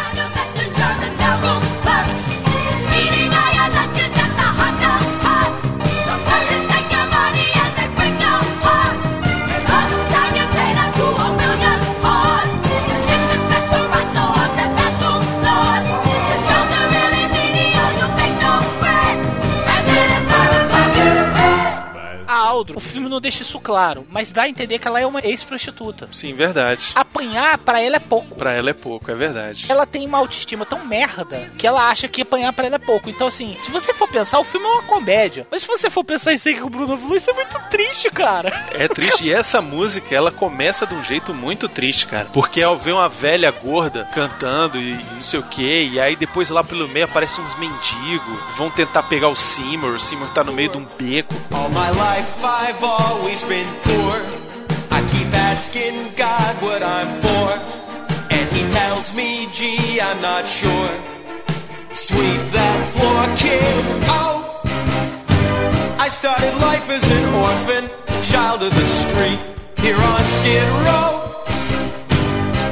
O filme não deixa isso claro, mas dá a entender que ela é uma ex-prostituta. Sim, verdade. Apanhar pra ela é pouco. Pra ela é pouco, é verdade. Ela tem uma autoestima tão merda que ela acha que apanhar pra ela é pouco. Então, assim, se você for pensar, o filme é uma comédia. Mas se você for pensar isso aí que o Bruno falou, isso é muito triste, cara. É triste. E essa música, ela começa de um jeito muito triste, cara. Porque ao ver uma velha gorda cantando e não sei o que, e aí depois lá pelo meio aparecem uns mendigos, vão tentar pegar o Seymour, o Seymour tá no meio de um beco. All my life I've always been poor. I keep asking God what I'm for. And he tells me, gee, I'm not sure. Sweep that floor, kid. Oh! I started life as an orphan, child of the street, here on Skid Row.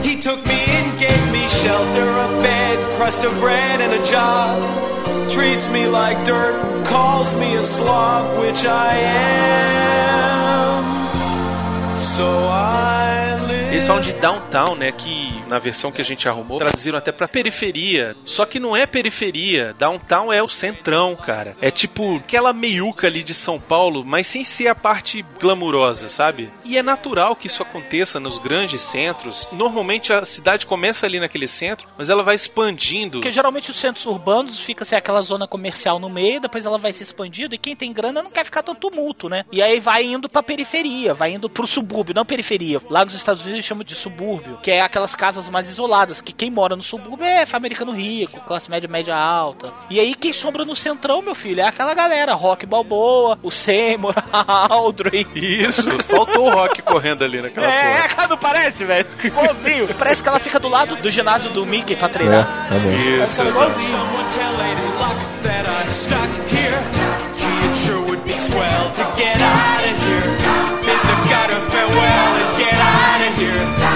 He took me in, gave me shelter, a bed, crust of bread, and a job. Treats me like dirt, calls me a slob, which I am. So I falam de downtown, né? Que na versão que a gente arrumou, traduziram até pra periferia. Só que não é periferia. Downtown é o centrão, cara. É tipo aquela meiuca ali de São Paulo, mas sem ser a parte glamurosa, sabe? E é natural que isso aconteça nos grandes centros. Normalmente a cidade começa ali naquele centro, mas ela vai expandindo. Porque geralmente os centros urbanos fica assim, aquela zona comercial no meio, depois ela vai se expandindo e quem tem grana não quer ficar tão tumulto, né? E aí vai indo pra periferia, vai indo pro subúrbio, não periferia. Lá nos Estados Unidos eles chamam de subúrbio, que é aquelas casas mais isoladas, que quem mora no subúrbio é americano rico, classe média, média alta. E aí quem sombra no centrão, meu filho, é aquela galera, Rock Balboa, o Seymour, *laughs* a Audrey. Isso, *laughs* faltou o rock correndo ali naquela É, porra. é, cara, não parece, velho? Igualzinho. Parece que ela fica do lado do ginásio do Mickey pra É, treinar. tá bom. Isso, Ela exato. sure would be swell to get out of here. Bid the gutter farewell out of here.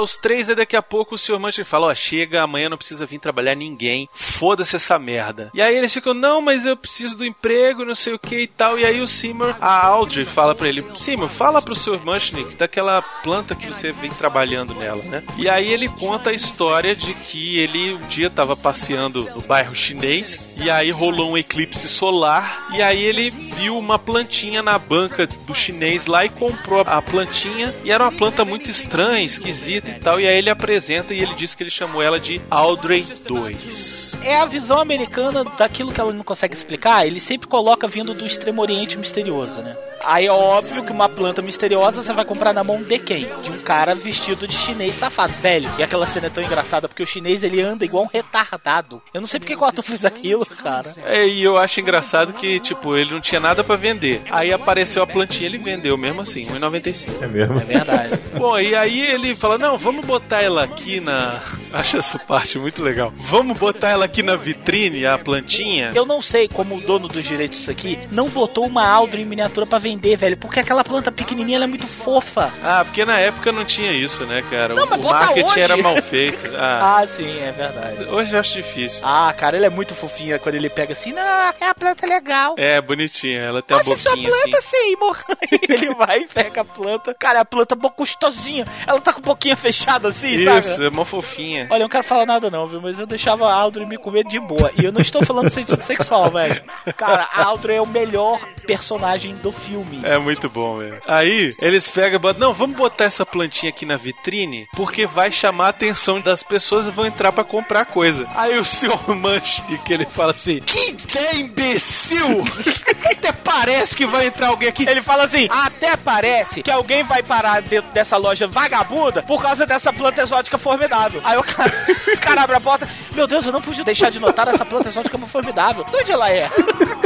Os três, e daqui a pouco o Sr. Manchester fala, ó, chega, amanhã não precisa vir trabalhar ninguém, foda-se essa merda. E aí eles ficam, não, mas eu preciso do emprego, não sei o que e tal. E aí o Seymour, a Audrey fala pra ele, Seymour, fala pro Sr. Manchester daquela planta que você vem trabalhando nela, né? E aí ele conta a história de que ele um dia tava passeando no bairro chinês, e aí rolou um eclipse solar, e aí ele viu uma plantinha na banca do chinês lá e comprou a plantinha, e era uma planta muito estranha, esquisita e tal, e aí ele apresenta e ele diz que ele chamou ela de Audrey 2. É a visão americana daquilo que ela não consegue explicar, ele sempre coloca vindo do extremo oriente misterioso, né? Aí é óbvio que uma planta misteriosa você vai comprar na mão de quem? De um cara vestido de chinês safado, velho. E aquela cena é tão engraçada porque o chinês ele anda igual um retardado. Eu não sei porque que o ator fez aquilo, cara. É, e eu acho engraçado que, tipo, ele não tinha nada pra vender. Aí apareceu a plantinha, ele vendeu mesmo assim, 1,95. É mesmo? É verdade. Bom, e aí ele fala: Não, vamos botar ela aqui na. *laughs* Acho essa parte muito legal. Vamos botar ela aqui na vitrine, a plantinha. Eu não sei como o dono dos direitos disso aqui não botou uma Aldrin em miniatura pra vender, velho. Porque aquela planta pequenininha ela é muito fofa. Ah, porque na época não tinha isso, né, cara? Não, o mas o marketing hoje. era mal *laughs* feito. Ah, Ah, sim, é verdade. hoje eu acho difícil. Ah, cara, ele é muito fofinha quando ele pega assim, não, é a planta legal. É, bonitinha. Ela tem a Nossa, sua boquinha planta, assim. Seymour. *laughs* ele vai e pega a planta. Cara, a planta é mó gostosinha. Ela tá com a boquinha fechada assim, Isso, sabe? é mó fofinha. Olha, eu não quero falar nada não, viu? Mas eu deixava a Aldrin me comer de boa. E eu não estou falando sentido sexual, *laughs* velho. Cara, a Aldrin é o melhor personagem do filme. É muito bom, velho. Aí, eles pegam e botam, não, vamos botar essa plantinha aqui na vitrine, porque vai chamar a atenção das pessoas e vão entrar pra comprar coisa. Aí o senhor *laughs* Manche, que ele fala assim, que ideia imbecil! *laughs* Até parece que vai entrar alguém aqui. Ele fala assim: até parece que alguém vai parar dentro dessa loja vagabunda por causa dessa planta exótica formidável. Aí o cara, *laughs* o cara abre a porta: Meu Deus, eu não pude deixar de notar essa planta exótica formidável. De onde ela é?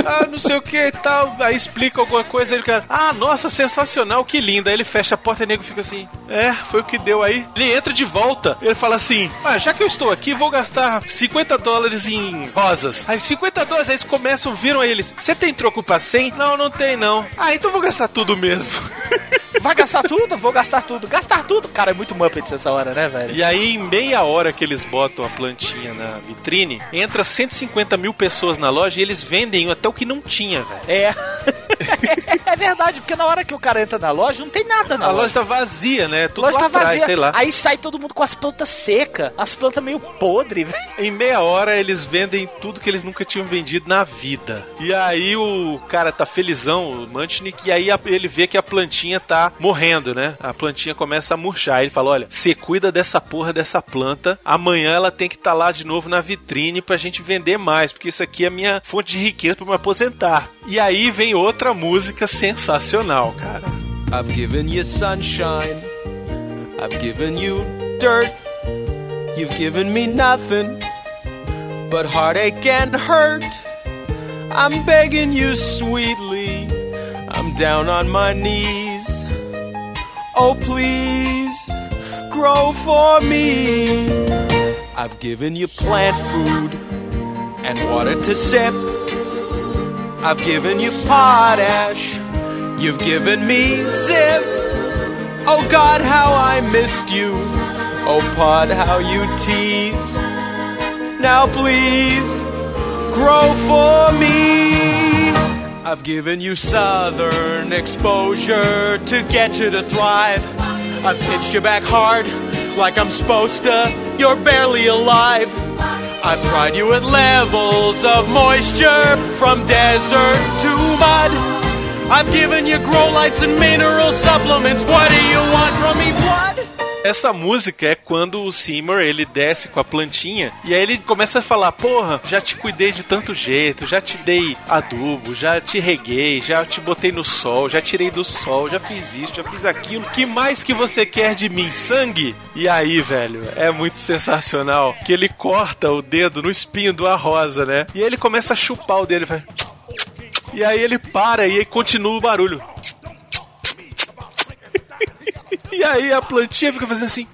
ah, não sei o que e tal. Aí explica alguma coisa, ele fica, ah, nossa, sensacional, que linda. Aí ele fecha a porta e o nego fica assim, é, foi o que deu aí. Ele entra de volta, ele fala assim, ah, já que eu estou aqui, vou gastar 50 dólares em rosas. Aí 50 dólares, aí eles começam, viram eles, você tem troco pra 100? Não, não tem não. Ah, então vou gastar tudo mesmo. *laughs* Vai gastar tudo? Vou gastar tudo. Gastar tudo? Cara, é muito Muppets essa hora, né, velho? E aí, em meia hora que eles botam a plantinha na vitrine, entra 150 mil pessoas na loja e eles vendem até o que não tinha, velho. É. *laughs* é verdade, porque na hora que o cara entra na loja, não tem nada na A loja. loja tá vazia, né? A Tudo loja tá atrás, vazia. sei lá. Aí sai todo mundo com as plantas secas, as plantas meio podres, velho. Em meia hora eles vendem tudo que eles nunca tinham vendido na vida. E aí o cara tá felizão, o Mantchnik, e aí a- ele vê que a plantinha tá morrendo, né? A plantinha começa a murchar. Ele fala: Olha, você cuida dessa porra dessa planta, amanhã ela tem que estar lá de novo na vitrine pra gente vender mais, porque isso aqui é minha fonte de riqueza pra me aposentar. E aí vem outra música sensacional, cara. I've given you sunshine. I've given you dirt. You've given me nothing but heartache and hurt. I'm begging you sweetly. I'm down on my knees. Oh, please grow for me. I've given you plant food and water to sip. I've given you potash. You've given me zip. Oh God, how I missed you. Oh Pod, how you tease. Now please grow for me. I've given you southern exposure to get you to thrive. I've pitched you back hard like I'm supposed to. You're barely alive. I've tried you at levels of moisture from desert to mud. I've given you grow lights and mineral supplements. What do you want from me, blood? Essa música é quando o Seymour ele desce com a plantinha e aí ele começa a falar: Porra, já te cuidei de tanto jeito, já te dei adubo, já te reguei, já te botei no sol, já tirei do sol, já fiz isso, já fiz aquilo. Que mais que você quer de mim? Sangue? E aí, velho, é muito sensacional que ele corta o dedo no espinho do rosa, né? E aí ele começa a chupar o dedo vai. E aí ele para e aí continua o barulho. E aí a plantinha fica fazendo assim.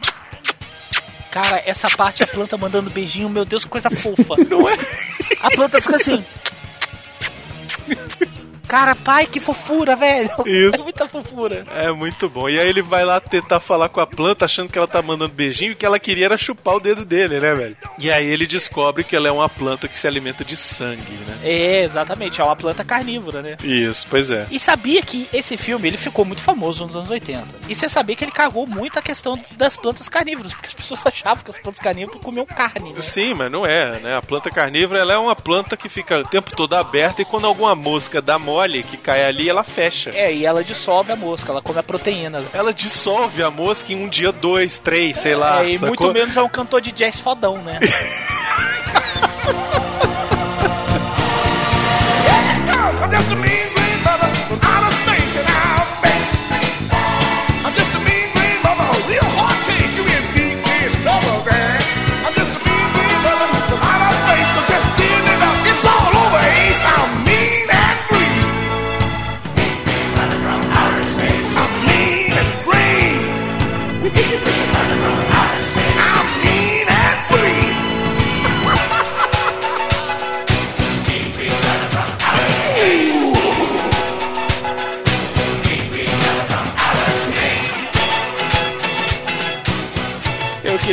Cara, essa parte a planta mandando beijinho, meu Deus, que coisa fofa. *laughs* Não é? A planta fica assim. Cara, pai, que fofura, velho. *laughs* Isso. É muita fofura. É muito bom. E aí ele vai lá tentar falar com a planta, achando que ela tá mandando beijinho e que ela queria era chupar o dedo dele, né, velho? E aí ele descobre que ela é uma planta que se alimenta de sangue, né? É, exatamente, é uma planta carnívora, né? Isso, pois é. E sabia que esse filme ele ficou muito famoso nos anos 80. E você sabia que ele cagou muito a questão das plantas carnívoras, porque as pessoas achavam que as plantas carnívoras comiam carne. Né? Sim, mas não é, né? A planta carnívora ela é uma planta que fica o tempo todo aberta e quando alguma mosca dá mole que cai ali, ela fecha. É, e ela dissolve a mosca, ela come a proteína. Ela dissolve a mosca em um dia, dois, três, sei lá. é, e sacou? muito menos é um cantor de jazz fodão, né? *laughs*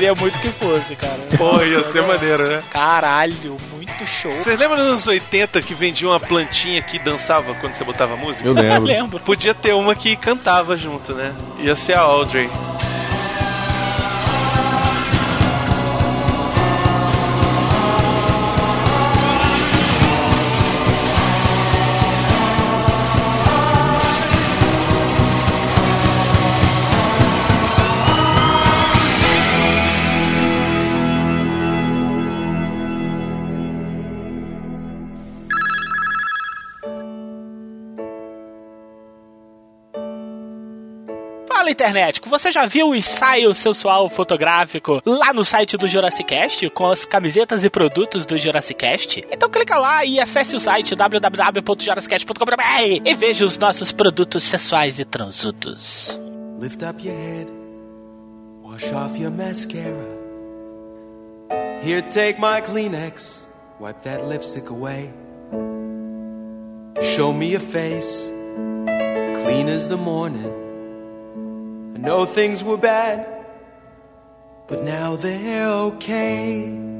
queria muito que fosse, cara. Porra, ia ser maneiro, né? Caralho, muito show. Vocês lembram dos anos 80 que vendia uma plantinha que dançava quando você botava música? Eu lembro. lembro. Podia ter uma que cantava junto, né? Ia ser a Audrey. Fala internet, você já viu o ensaio sensual fotográfico lá no site do Jurassic Cast com as camisetas e produtos do Jurassic Cast? Então clica lá e acesse o site www.jurassicast.com.br e veja os nossos produtos sensuais e transudos. Lift up your head, wash off your mascara. Here, take my Kleenex, wipe that lipstick away. Show me a face, clean as the morning. I know things were bad, but now they're okay.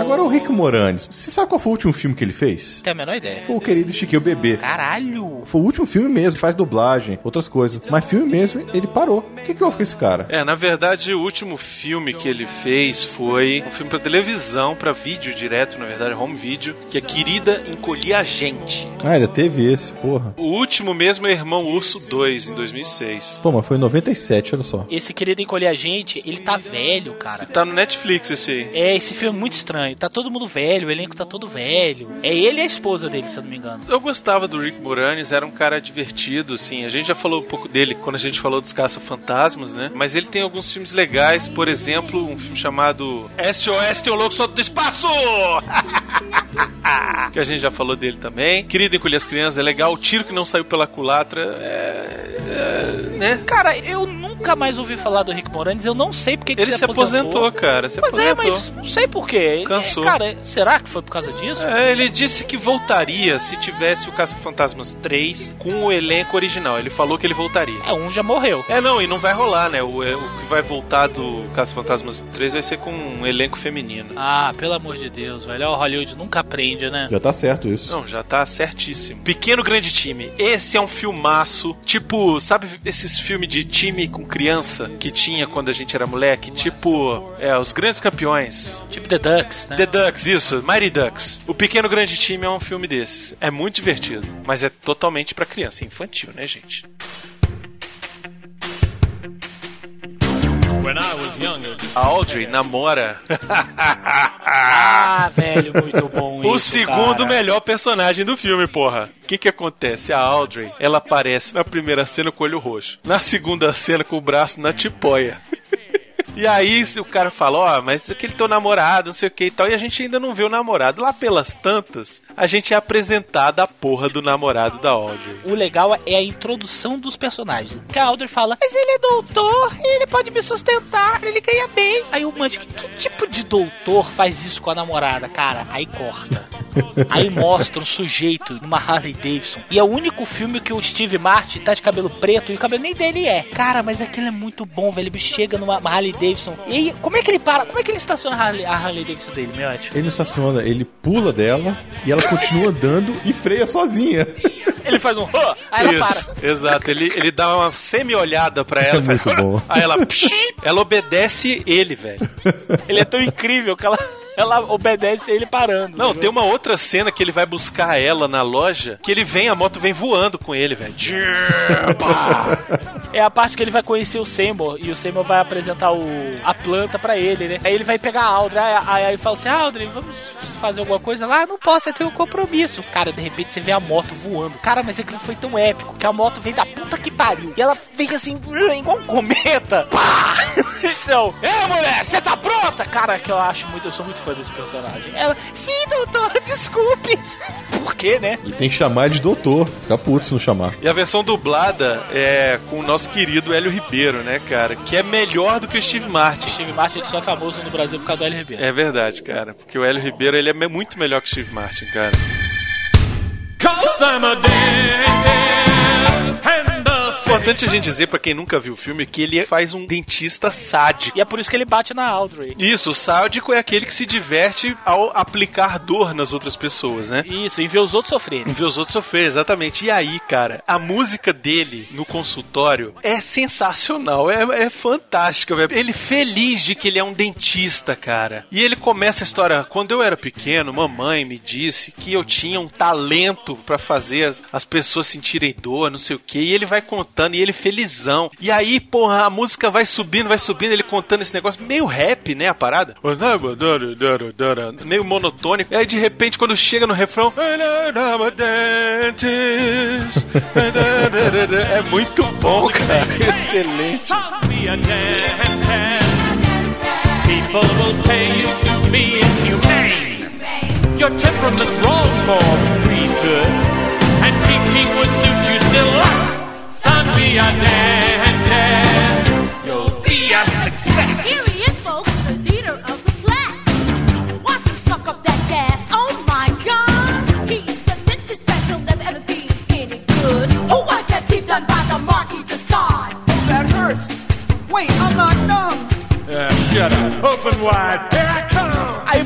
Agora o Rick Moranis, você sabe qual foi o último filme que ele fez? Tem a menor ideia. Foi o querido Chiquinho Bebê. Caralho! Foi o último filme mesmo, faz dublagem, outras coisas. Mas filme mesmo, ele parou. O que, que houve com esse cara? É, na verdade, o último filme que ele fez foi um filme pra televisão, pra vídeo direto, na verdade, home video, que é Querida Encolhi a Gente. Ah, ainda teve esse, porra. O último mesmo é Irmão Urso 2, em 2006. Pô, mas foi em 97, olha só. Esse querido encolher a gente, ele tá velho, cara. Tá no Netflix esse aí. É, esse filme é muito estranho. Tá todo mundo velho, o elenco tá todo velho. É ele e a esposa dele, se eu não me engano. Eu gostava do Rick Moranis, era um cara divertido, assim. A gente já falou um pouco dele quando a gente falou dos Caça-Fantasmas, né? Mas ele tem alguns filmes legais, por exemplo, um filme chamado SOS Teologo Solto do Espaço! *laughs* que a gente já falou dele também. Querido Encolher as Crianças é legal. O Tiro que não saiu pela culatra é. é né? Cara, eu nunca mais ouvi falar do Rick Moranis, eu não sei porque que Ele se aposentou, cara. Se Pois é, aposentou. mas não sei porquê. Cansou. Cara, será que foi por causa disso? É, ele disse que voltaria se tivesse o Caça-Fantasmas 3 com o elenco original. Ele falou que ele voltaria. É, um já morreu. É, não, e não vai rolar, né? O, é, o que vai voltar do Caça-Fantasmas 3 vai ser com um elenco feminino. Ah, pelo amor de Deus, velho. O Hollywood nunca aprende, né? Já tá certo isso. Não, já tá certíssimo. Pequeno Grande Time. Esse é um filmaço. Tipo, sabe esses filmes de time com criança que tinha quando a gente era moleque? Tipo, é, os grandes campeões. Tipo The Ducks, né? The Ducks, isso, Mighty Ducks. O Pequeno Grande Time é um filme desses. É muito divertido, mas é totalmente pra criança, infantil, né, gente? A Audrey namora Ah, velho, muito bom o isso, segundo cara. melhor personagem do filme, porra. O que que acontece? A Audrey, ela aparece na primeira cena com o olho roxo. Na segunda cena com o braço na tipóia. E aí o cara fala, ó, mas isso aqui ele teu namorado, não sei o que e tal, e a gente ainda não vê o namorado. Lá pelas tantas, a gente é apresentado a porra do namorado da Audrey. O legal é a introdução dos personagens. Que a Audrey fala, mas ele é doutor, ele pode me sustentar, ele ganha bem. Aí o que, que tipo de doutor faz isso com a namorada, cara? Aí corta. Aí mostra um sujeito numa Harley Davidson. E é o único filme que o Steve Martin tá de cabelo preto e o cabelo nem dele é. Cara, mas aquilo é muito bom, velho. Ele chega numa Harley Davidson. E aí, como é que ele para? Como é que ele estaciona a Harley, a Harley Davidson dele, meu ótimo? Ele não estaciona, ele pula dela e ela continua andando e freia sozinha. Ele faz um. "Hã", Aí ela para. Isso, exato. Ele, ele dá uma semi-olhada pra ela. É faz, muito bom. Aí ela, psh, ela obedece ele, velho. Ele é tão incrível que ela, ela obedece ele parando. Não, entendeu? tem uma outra cena que ele vai buscar ela na loja, que ele vem, a moto vem voando com ele, velho. É a parte que ele vai conhecer o Seymour e o Seymour vai apresentar o, a planta pra ele, né? Aí ele vai pegar a Audrey, aí, aí, fala assim: ah, Audrey, vamos fazer alguma coisa lá? Não posso, eu tenho um compromisso. Cara, de repente você vê a moto voando. Cara, mas aquilo foi tão épico que a moto vem da puta que pariu. E ela vem assim, igual um cometa. Pá! Chão. Ei, mulher, você tá pronta? Cara, que eu acho muito, eu sou muito fã desse personagem. Ela, sim, doutor, *laughs* desculpe. Por quê, né? Ele tem que chamar de doutor. Fica puto se não chamar. E a versão dublada é com o nosso querido Hélio Ribeiro, né, cara? Que é melhor do que o Steve Martin. Steve Martin ele só é famoso no Brasil por causa do L. Ribeiro. É verdade, cara. Porque o Hélio Ribeiro, ele é muito melhor que o Steve Martin, cara. cause I'm a Pô, importante a gente dizer pra quem nunca viu o filme que ele faz um dentista sádico. E é por isso que ele bate na Audrey. Isso, o sádico é aquele que se diverte ao aplicar dor nas outras pessoas, né? Isso, e ver os outros sofrerem. Em ver os outros sofrerem, exatamente. E aí, cara, a música dele no consultório é sensacional, é, é fantástica, velho. Ele feliz de que ele é um dentista, cara. E ele começa a história. Quando eu era pequeno, mamãe me disse que eu tinha um talento pra fazer as, as pessoas sentirem dor, não sei o que. E ele vai contando, e ele felizão. E aí, porra, a música vai subindo, vai subindo, ele contando esse negócio meio rap, né, a parada? Meio monotônico. E aí, de repente, quando chega no refrão. É muito bom, cara. Excelente. People will pay you to be inhumane. Your temperament's wrong for priesthood, and teaching would suit you still less. Be a dentist. You'll be a success. Here he is, folks,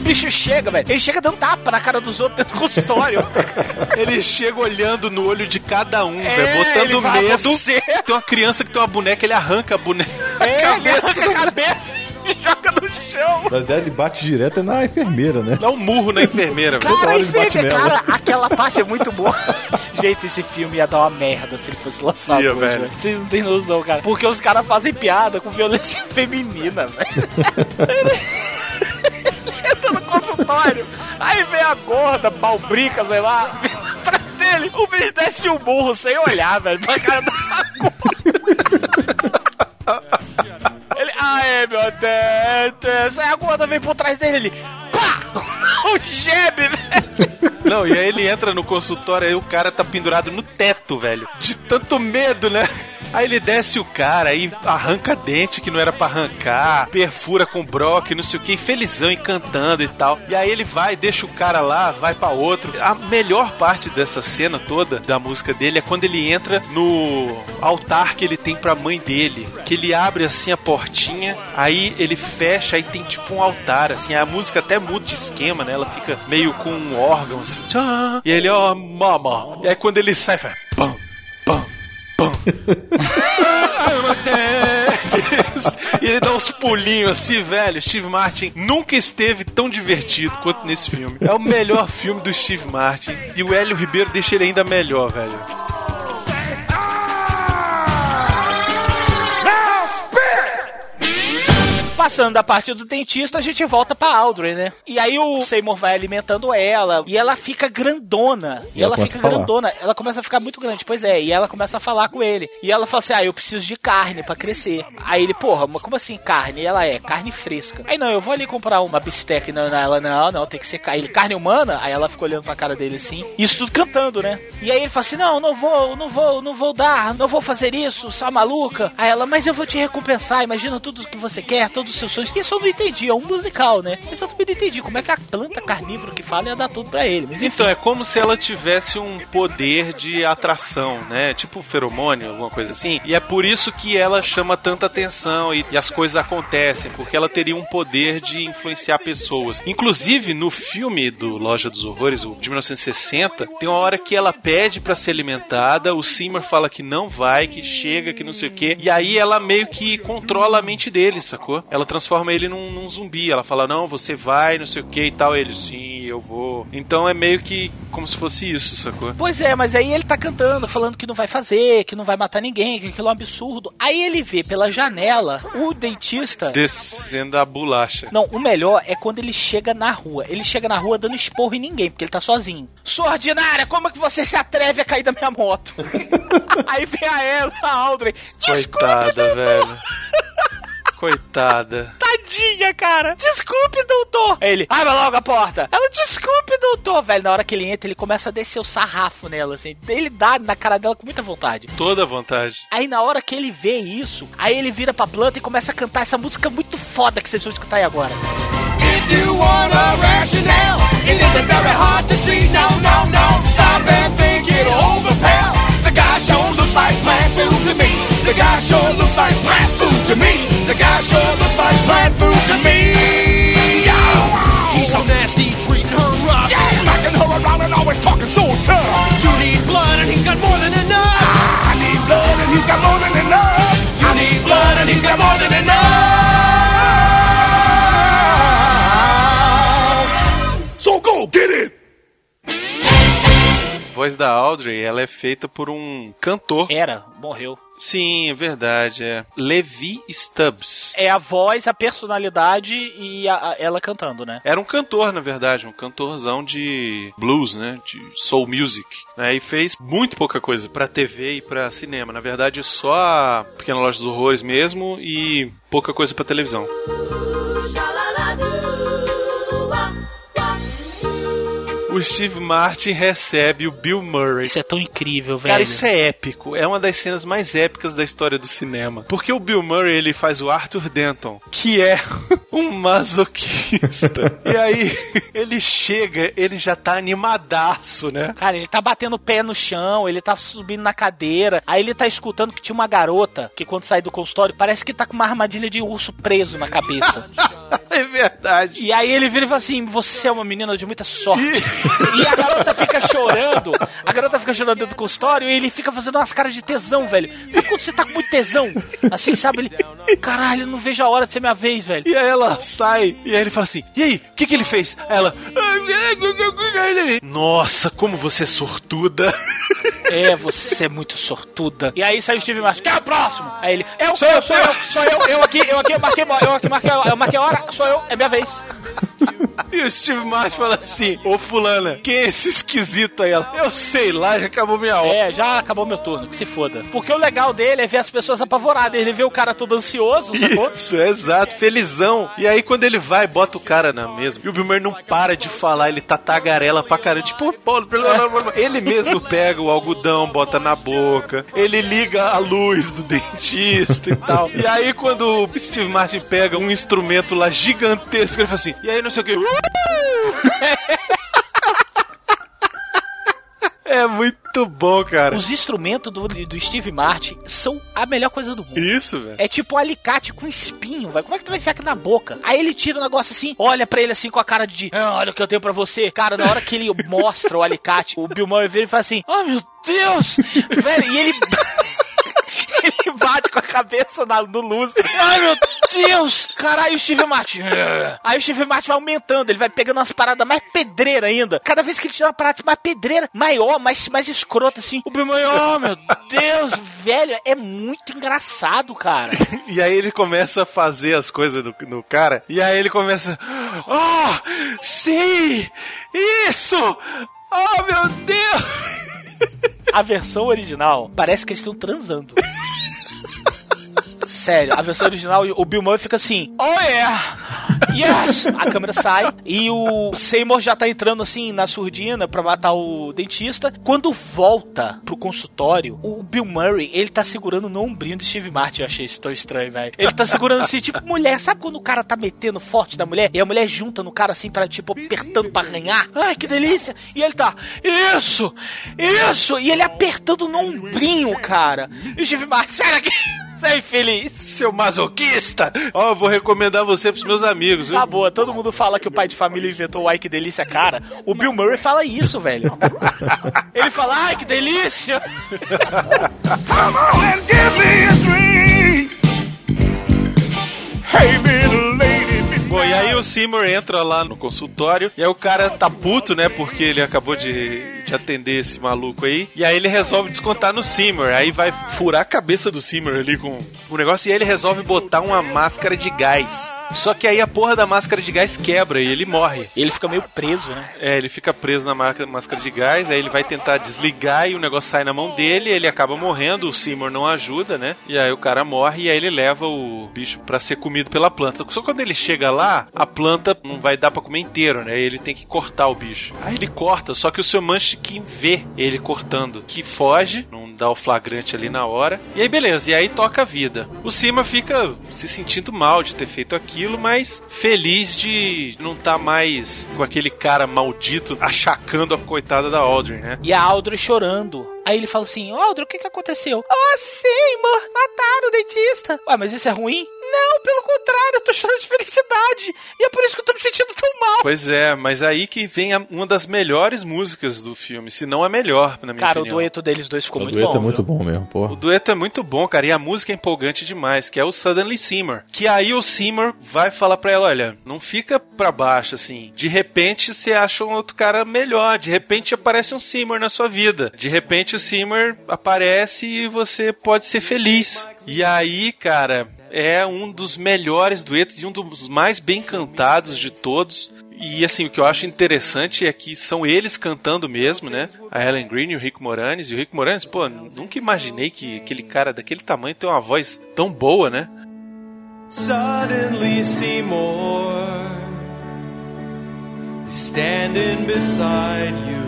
bicho chega, velho. Ele chega dando tapa na cara dos outros dentro do consultório. *laughs* Ele chega olhando no olho de cada um, É, velho, botando ele vai, medo. "Você." Tem uma criança que tem uma boneca, ele arranca a boneca. É, ele arranca a cabeça e joga no chão. Mas é, ele bate direto na enfermeira, né? Dá um murro na enfermeira, Cara, hora ele bate enfermeira, nela. cara, aquela parte é muito boa. *laughs* Gente, esse filme ia dar uma merda se ele fosse lançado Ia, hoje, velho. Vocês não têm noção, cara. Porque os caras fazem piada com violência *laughs* feminina, velho. Consultório, aí vem a gorda, balbrica, sei lá, atrás dele. O bicho desce o burro sem olhar, velho, pra cara da gorda. Ele, aê, meu Deus. Aí a gorda vem por trás dele, ele, pá! O gebe, velho. Não, e aí ele entra no consultório, aí o cara tá pendurado no teto, velho. De tanto medo, né? Aí ele desce o cara, aí arranca dente que não era pra arrancar, perfura com broque, não sei o que, felizão e cantando e tal. E aí ele vai, deixa o cara lá, vai pra outro. A melhor parte dessa cena toda, da música dele, é quando ele entra no altar que ele tem pra mãe dele. Que ele abre assim a portinha, aí ele fecha, aí tem tipo um altar, assim, a música até muda de esquema, né? Ela fica meio com um órgão assim. E ele, ó, mama. E aí quando ele sai, faz. Pam, dentist. *laughs* E ele dá uns pulinhos assim, velho. Steve Martin nunca esteve tão divertido quanto nesse filme. É o melhor filme do Steve Martin. E o Hélio Ribeiro deixa ele ainda melhor, velho. Passando da parte do dentista, a gente volta pra Audrey, né? E aí o Seymour vai alimentando ela e ela fica grandona. E, E ela ela fica grandona. Ela começa a ficar muito grande, pois é. E ela começa a falar com ele. E ela fala assim: Ah, eu preciso de carne pra crescer. Aí ele, porra, mas como assim carne? E ela é, carne fresca. Aí não, eu vou ali comprar uma bisteca. E não, não, ela, não, não, tem que ser carne. Ele, carne humana? Aí ela fica olhando pra cara dele assim. Isso tudo cantando, né? E aí ele fala assim: Não, não vou, não vou, não vou dar, não vou fazer isso, sua maluca. Aí ela, mas eu vou te recompensar. Imagina tudo que você quer, todos os seus sonhos. Isso eu não entendi, é um musical, né? Mas eu também não entendi como é que a planta carnívora que fala ia dar tudo pra ele. Mas. Então, é como se ela tivesse um poder de atração, né? Tipo feromônio, alguma coisa assim. E é por isso que ela chama tanta atenção e, e as coisas acontecem, porque ela teria um poder de influenciar pessoas. Inclusive, no filme do Loja dos Horrores, de 1960, tem uma hora que ela pede pra ser alimentada, o Seymour fala que não vai, que chega, que não sei o quê. E aí ela meio que controla a mente dele, sacou? Ela transforma ele num, num zumbi. Ela fala, não, você vai, não sei o que e tal. Ele, sim, eu vou. Então é meio que como se fosse isso, sacou? Pois é, mas aí ele tá cantando, falando que não vai fazer, que não vai matar ninguém, que aquilo é um absurdo. Aí ele vê pela janela o dentista. Descendo a bolacha. Não, o melhor é quando ele chega na rua. Ele chega na rua dando esporro em ninguém, porque ele tá sozinho. Sua ordinária, como é que você se atreve a cair da minha moto? *laughs* Aí vem a ela, a Audrey. Coitada, velho. Coitada. Tadinha, cara. Desculpe, doutor. Aí ele, abre logo a porta. Ela, desculpe, doutor. Velho, na hora que ele entra, ele começa a descer o sarrafo nela, assim. Ele dá na cara dela com muita vontade. Toda a vontade. Aí na hora que ele vê isso, aí ele vira pra planta e começa a cantar essa música muito foda que vocês vão escutar aí agora. If you want a rationale, it isn't very hard to see. No, no, no. Stop and think it over, pal. The guy sure looks like plant food to me. The guy sure looks like plant food to me. The guy sure looks like plant food to me. He's so nasty, treating her rough. Yeah, smacking her around and always talking so tough. You need blood, and he's got more than enough. I need blood and he's got more than enough. You need blood, and he's got more voz da Audrey, ela é feita por um cantor. Era, morreu. Sim, é verdade, é. Levi Stubbs. É a voz, a personalidade e a- a- ela cantando, né? Era um cantor, na verdade, um cantorzão de blues, né? De soul music. Né? E fez muito pouca coisa pra TV e pra cinema. Na verdade, só a Pequena Loja dos Horrores mesmo e pouca coisa pra televisão. O Steve Martin recebe o Bill Murray. Isso é tão incrível, velho. Cara, isso é épico. É uma das cenas mais épicas da história do cinema. Porque o Bill Murray, ele faz o Arthur Denton, que é *laughs* um masoquista. e aí, *laughs* ele chega, ele já tá animadaço, né? Cara, ele tá batendo o pé no chão, ele tá subindo na cadeira. Aí ele tá escutando que tinha uma garota que quando sai do consultório parece que tá com uma armadilha de urso preso na cabeça. *laughs* É verdade. E aí ele vira e fala assim: Você é uma menina de muita sorte. E a garota fica chorando. A garota fica chorando dentro do consultório e ele fica fazendo umas caras de tesão, velho. Sabe quando você tá com muito tesão? Assim, sabe? Ele. Caralho, não vejo a hora de ser minha vez, velho. E aí ela sai, e aí ele fala assim: E aí, o que, que ele fez? Aí ela. Nossa, como você é sortuda. É, você é muito sortuda. E aí sai o Steve Martin, quem é o próximo? Aí ele, eu, sou eu, sou eu, sou eu, eu aqui, eu aqui, eu marquei, eu aqui marquei, eu marquei a hora, sou eu, é minha vez. *laughs* E o Steve Martin fala assim: Ô fulana, quem é esse esquisito aí? Ela, eu sei lá, já acabou minha hora. É, já acabou meu turno, que se foda. Porque o legal dele é ver as pessoas apavoradas, ele vê o cara todo ansioso, sacou? Isso, é exato, felizão. E aí quando ele vai, bota o cara na mesa. E o Bill Murray não para de falar, ele tá tagarela pra caramba. Tipo, Paulo, pelo amor de- ele mesmo pega o algodão, bota na boca. Ele liga a luz do dentista e tal. E aí quando o Steve Martin pega um instrumento lá gigantesco, ele fala assim, e aí não sei o que. *laughs* É muito bom, cara. Os instrumentos do, do Steve Martin são a melhor coisa do mundo. Isso, velho. É tipo um alicate com espinho, velho. Como é que tu vai enfiar aqui na boca? Aí ele tira o negócio assim, olha pra ele assim com a cara de, ah, olha o que eu tenho pra você. Cara, na hora que ele *laughs* mostra o alicate, o Bill Murray vira e fala assim, oh meu Deus! *laughs* velho, e ele. Bate com a cabeça na, no lustre. Ai meu Deus! Caralho, o Steve Martin. Aí o Steve Martin vai aumentando, ele vai pegando umas paradas mais pedreira ainda. Cada vez que ele tira uma parada mais pedreira, maior, mais, mais escrota assim. O Bill Murray, oh meu Deus, velho, é muito engraçado, cara. *laughs* E aí ele começa a fazer as coisas do, no cara. E aí ele começa. Oh, sim! Isso! Oh, meu Deus! A versão original parece que eles estão transando. *laughs* Sério, a versão original, o Bill Murray fica assim, oh yeah, yes! A câmera sai e o Seymour já tá entrando assim na surdina pra matar o dentista. Quando volta pro consultório, o Bill Murray, ele tá segurando no ombrinho do Steve Martin. Eu achei isso tão estranho, velho. Ele tá segurando assim, tipo mulher. Sabe quando o cara tá metendo forte na mulher e a mulher junta no cara assim, pra, tipo, apertando pra arranhar? Ai, que delícia! E ele tá, isso! Isso! E ele apertando no ombrinho, cara. E o Steve Martin, sai daqui! Sai feliz! Seu masoquista! Ó, eu vou recomendar você pros meus amigos, viu? Tá boa, todo mundo fala que o pai de família inventou o ai que delícia, cara. O Bill Murray fala isso, velho. Ele fala, ai que delícia! Come on and give me a dream. Hey, little lady. Bom, e aí o Seymour entra lá no consultório, e aí o cara tá puto, né, porque ele acabou de, de atender esse maluco aí, e aí ele resolve descontar no Seymour, aí vai furar a cabeça do Seymour ali com o negócio, e aí ele resolve botar uma máscara de gás. Só que aí a porra da máscara de gás quebra e ele morre. Ele fica meio preso, né? É, ele fica preso na máscara de gás, aí ele vai tentar desligar e o negócio sai na mão dele, ele acaba morrendo, o Seymour não ajuda, né? E aí o cara morre e aí ele leva o bicho pra ser comido pela planta. Só quando ele chega lá, a planta não vai dar pra comer inteiro, né? Ele tem que cortar o bicho. Aí ele corta, só que o seu Munchkin vê ele cortando, que foge, não dá o flagrante ali na hora. E aí, beleza, e aí toca a vida. O Seymour fica se sentindo mal de ter feito aquilo, mas feliz de não estar mais com aquele cara maldito achacando a coitada da Audrey, né? E a Audrey chorando. Aí ele fala assim: Audrey, o que que aconteceu? Ah, Seymour, mataram o dentista. Ué, mas isso é ruim? Não, pelo contrário, eu tô chorando de felicidade. E é por isso que eu tô me sentindo tão mal. Pois é, mas aí que vem a- uma das melhores músicas do filme, se não a melhor, na minha Cara, opinião. o dueto deles dois ficou O muito dueto bom. é muito viu? bom mesmo, O porra. dueto é muito bom, cara, e a música é empolgante demais, que é o Suddenly Seymour. Que aí o Seymour vai falar pra ela, olha, não fica pra baixo, assim. De repente você acha um outro cara melhor, de repente aparece um Seymour na sua vida. De repente Seymour aparece e você pode ser feliz. E aí, cara, é um dos melhores duetos e um dos mais bem cantados de todos. E assim, o que eu acho interessante é que são eles cantando mesmo, né? A Ellen Green e o Rick Moranis. E o Rick Moranis, pô, nunca imaginei que aquele cara daquele tamanho tem uma voz tão boa, né? Suddenly Seymour standing beside you.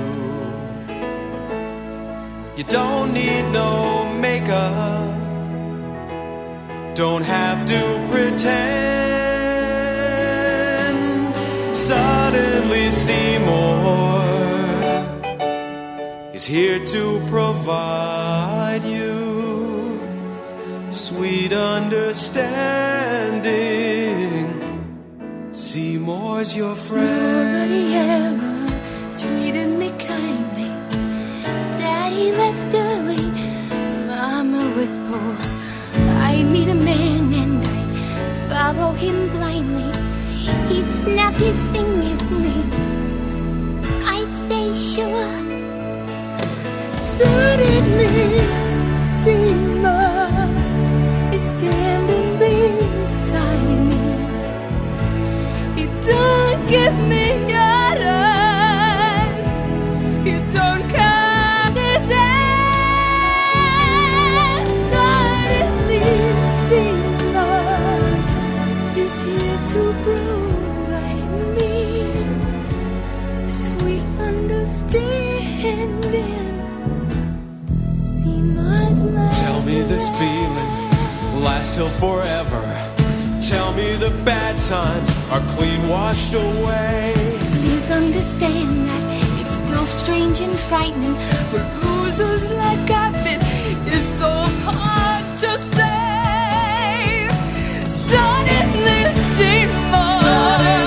You don't need no makeup, don't have to pretend. Suddenly Seymour is here to provide you sweet understanding. Seymour's your friend. Nobody ever treated me I meet a man and I follow him blindly. He'd snap his fingers at me. I'd say sure. Suddenly, last till forever. Tell me the bad times are clean washed away. Please understand that it's still strange and frightening for losers like I've been. It's so hard to say. Suddenly, Seymour. Suddenly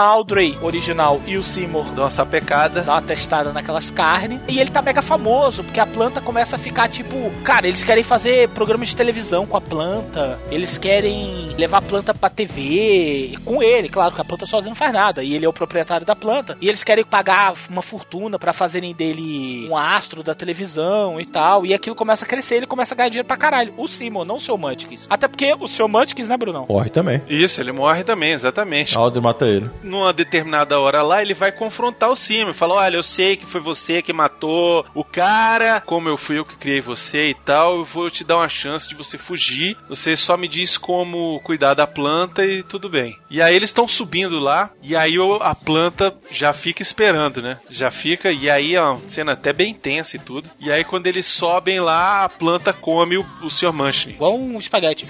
Enfim, a Audrey original e o Seymour Dá uma sapecada. dá uma testada naquelas carnes. E ele tá mega famoso, porque a planta começa a ficar tipo. Cara, eles querem fazer programa de televisão com a planta. Eles querem levar a planta pra TV com ele, claro, que a planta sozinha não faz nada. E ele é o proprietário da planta. E eles querem pagar uma fortuna pra fazerem dele um astro da televisão e tal. E aquilo começa a crescer, ele começa a ganhar dinheiro pra caralho. O Simon, não o seu Mantikins. Até porque o seu Mantikins, né, Brunão? Morre também. Isso, ele morre também, exatamente. Audrey mata ele. Numa determinada hora lá, ele vai confrontar o Simon. Fala: Olha, eu sei que foi você que matou o cara, como eu fui eu que criei você e tal. Eu vou te dar uma chance de você fugir. Você só me diz como cuidar da planta e tudo bem. E aí eles estão subindo lá, e aí a planta já fica esperando, né? Já fica, e aí é uma cena até bem tensa e tudo. E aí quando eles sobem lá, a planta come o, o Sr. Manchin. Igual um espaguete.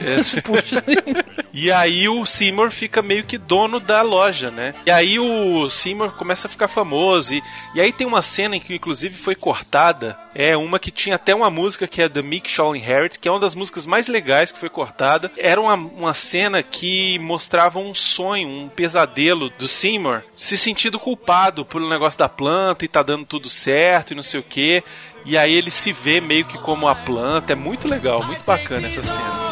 É. *laughs* *laughs* E aí o Seymour fica meio que dono da loja né? E aí o Seymour começa a ficar famoso. E, e aí tem uma cena em que, inclusive, foi cortada. É uma que tinha até uma música que é The Mick Shaw Inherit, que é uma das músicas mais legais que foi cortada. Era uma, uma cena que mostrava um sonho, um pesadelo do Seymour se sentindo culpado pelo negócio da planta e tá dando tudo certo e não sei o que. E aí ele se vê meio que como a planta. É muito legal, muito bacana essa cena.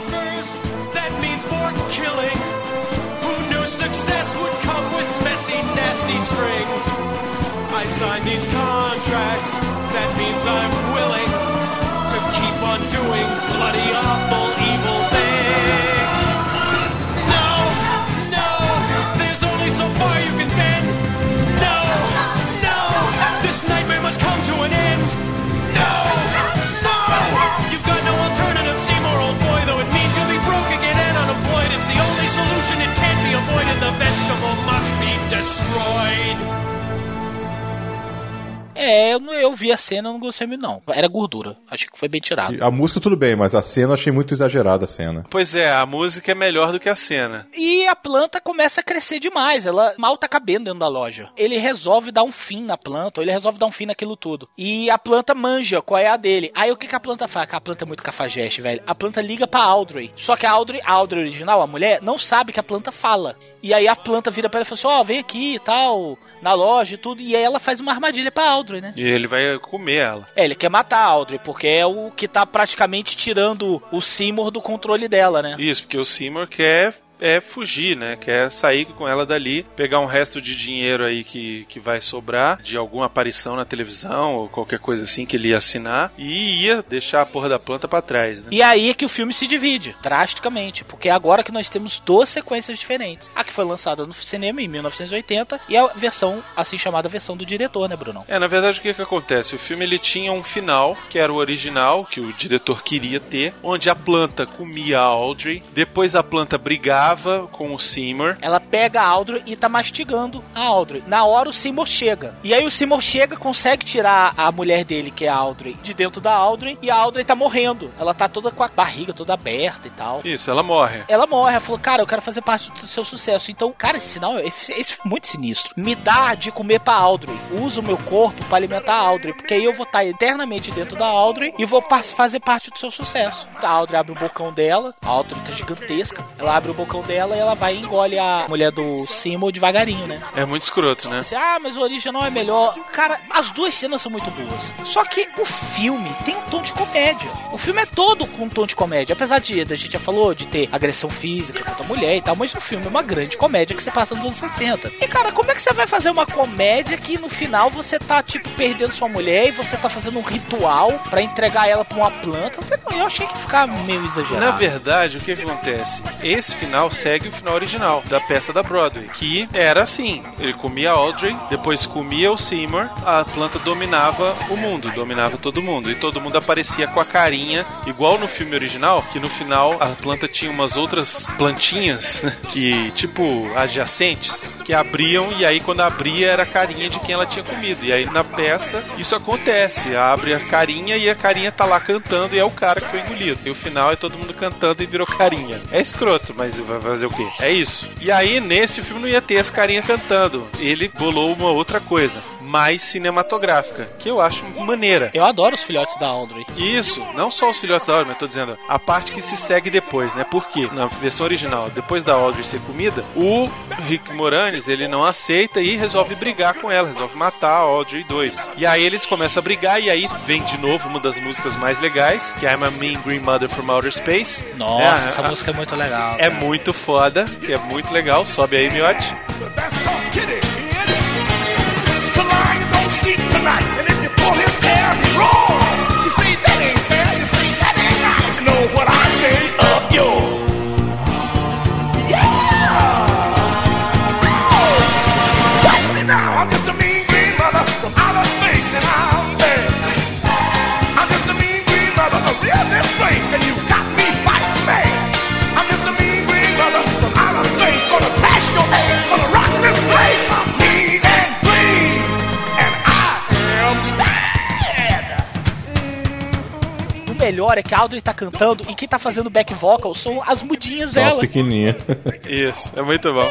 success 60 strings. I sign these contracts, that means I'm willing to keep on doing bloody awful destroyed. É, eu, não- eu vi a cena, eu não gostei muito, não. Era gordura. Achei que foi bem tirado. A música tudo bem, mas a cena eu achei muito exagerada a cena. Pois é, a música é melhor do que a cena. E a planta começa a crescer demais. Ela mal tá cabendo dentro da loja. Ele resolve dar um fim na planta, ou ele resolve dar um fim naquilo tudo. E a planta manja qual é a dele. Aí o que, que a planta faz? Que a planta é muito cafajeste, velho. A planta liga pra Audrey. Só que a Audrey, a Audrey original, a mulher, não sabe que a planta fala. E aí a planta vira pra ela e fala assim: Ó, vem aqui e tal, na loja e tudo. E aí ela faz uma armadilha pra Audrey, né? E ele vai comer ela. É, ele quer matar a Audrey, porque é o que tá praticamente tirando o Seymour do controle dela, né? Isso, porque o Seymour quer é fugir, né? Quer sair com ela dali, pegar um resto de dinheiro aí que, que vai sobrar de alguma aparição na televisão ou qualquer coisa assim que ele ia assinar e ia deixar a porra da planta pra trás, né? E aí é que o filme se divide, drasticamente, porque é agora que nós temos duas sequências diferentes. A que foi lançada no cinema em 1980 e a versão, assim chamada versão do diretor, né, Bruno? É, na verdade o que que acontece? O filme ele tinha um final, que era o original, que o diretor queria ter, onde a planta comia a Audrey, depois a planta brigava com o Seymour, Ela pega a Audrey e tá mastigando a Audrey. Na hora o Seymour chega. E aí o Seymour chega, consegue tirar a mulher dele, que é a Audrey, de dentro da Audrey. E a Audrey tá morrendo. Ela tá toda com a barriga toda aberta e tal. Isso, ela morre. Ela morre, ela falou, cara, eu quero fazer parte do seu sucesso. Então, cara, esse sinal, esse, esse foi muito sinistro. Me dá de comer pra Audrey. Usa o meu corpo pra alimentar a Audrey. Porque aí eu vou estar eternamente dentro da Audrey e vou fazer parte do seu sucesso. A Audrey abre o bocão dela. A Audrey tá gigantesca. Ela abre o bocão dela e ela vai e engole a mulher do Seymour devagarinho, né? É muito escroto, né? Você, ah, mas o original é melhor. Cara, as duas cenas são muito boas. Só que o filme tem um tom de comédia. O filme é todo com um tom de comédia. Apesar de, a gente já falou, de ter agressão física contra a mulher e tal, mas o filme é uma grande comédia que você passa nos anos 60. E, cara, como é que você vai fazer uma comédia que no final você tá, tipo, perdendo sua mulher e você tá fazendo um ritual pra entregar ela pra uma planta? Eu achei que ficava meio exagerado. Na verdade, o que acontece? Esse final segue o final original da peça da Broadway, que era assim: ele comia Audrey, depois comia o Seymour, a planta dominava o mundo, dominava todo mundo, e todo mundo aparecia com a carinha, igual no filme original, que no final a planta tinha umas outras plantinhas né, que, tipo, adjacentes, que abriam, e aí quando abria era a carinha de quem ela tinha comido. E aí na peça isso acontece, abre a carinha e a carinha tá lá cantando e é o cara que foi engolido. E o final é todo mundo cantando e virou carinha. É escroto, mas vai fazer o quê? É isso. E aí nesse filme não ia ter esse carinha cantando. Ele bolou uma outra coisa, mais cinematográfica, que eu acho maneira. Eu adoro os filhotes da Audrey. Isso, não só os filhotes da Audrey, mas tô dizendo a parte que se segue depois, né? Porque na versão original, depois da Audrey ser comida, o Rick Moranis ele não aceita e resolve brigar com ela, resolve matar a Audrey 2. E aí eles começam a brigar e aí vem de novo uma das músicas mais legais, que é I'm a Mean Green Mother from Outer Space. Nossa, É, essa a- música é muito legal. É muito foda, que é muito legal. Sobe aí, miote. Melhor é que a Audrey tá cantando e quem tá fazendo back vocal são as mudinhas São as dela. pequenininhas. Isso, é muito bom.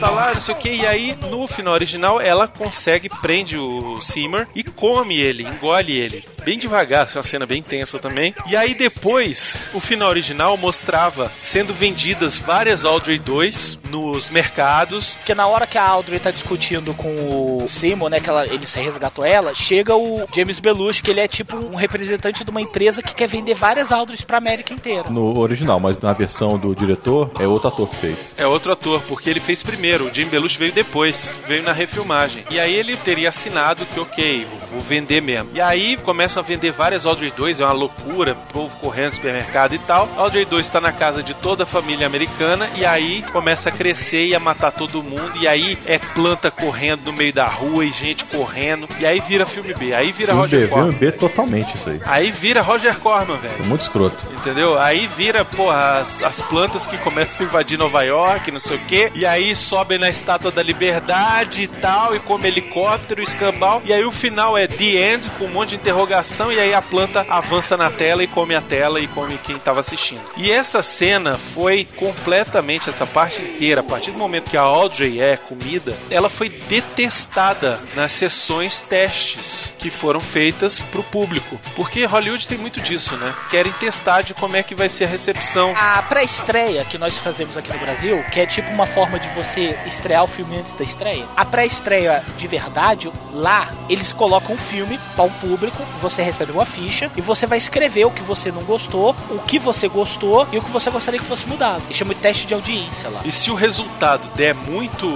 Tá lá, não sei o que, e aí no final original ela consegue, prende o Seymour e come ele, engole ele. Bem devagar, é uma cena bem tensa também. E aí depois, o final original mostrava sendo vendidas várias Audrey 2 nos mercados. Porque na hora que a Audrey tá discutindo com o Simon, né, que ela, ele se resgatou ela, chega o James Belushi, que ele é tipo um representante de uma empresa que quer vender várias Audreys pra América inteira. No original, mas na versão do diretor, é outro ator que fez. É outro ator, porque ele fez primeiro, o Jim Belushi veio depois, veio na refilmagem. E aí ele teria assinado que, ok, vou vender mesmo. E aí começam a vender várias Audrey 2, é uma loucura, povo correndo no supermercado e tal. A Audrey 2 está na casa de toda a família americana e aí começa a crescer e a matar todo mundo. E aí é planta correndo no meio da rua e gente correndo. E aí vira filme B, aí vira Filme Roger B, Corman. filme B totalmente isso aí. Aí vira Roger Corman, É velho. muito escroto. Entendeu? Aí vira, porra, as, as plantas que começam a invadir Nova York, não sei o quê. E aí sobem na Estátua da Liberdade e tal, e come helicóptero, escambau. E aí o final é The End, com um monte de interrogação. E aí a planta avança na tela e come a tela e come quem tava assistindo. E essa cena foi completamente, essa parte inteira, a partir do momento que a Audrey é comida, ela foi detestada nas sessões testes que foram feitas pro público. Porque Hollywood tem muito disso, né? Querem testar de como é que vai ser a recepção. A pré-estreia que nós fazemos aqui no Brasil, que é tipo uma forma de você estrear o filme antes da estreia. A pré-estreia de verdade, lá, eles colocam um filme para o público, você recebe uma ficha e você vai escrever o que você não gostou, o que você gostou e o que você gostaria que fosse mudado. Chama de teste de audiência lá. E se o resultado der muito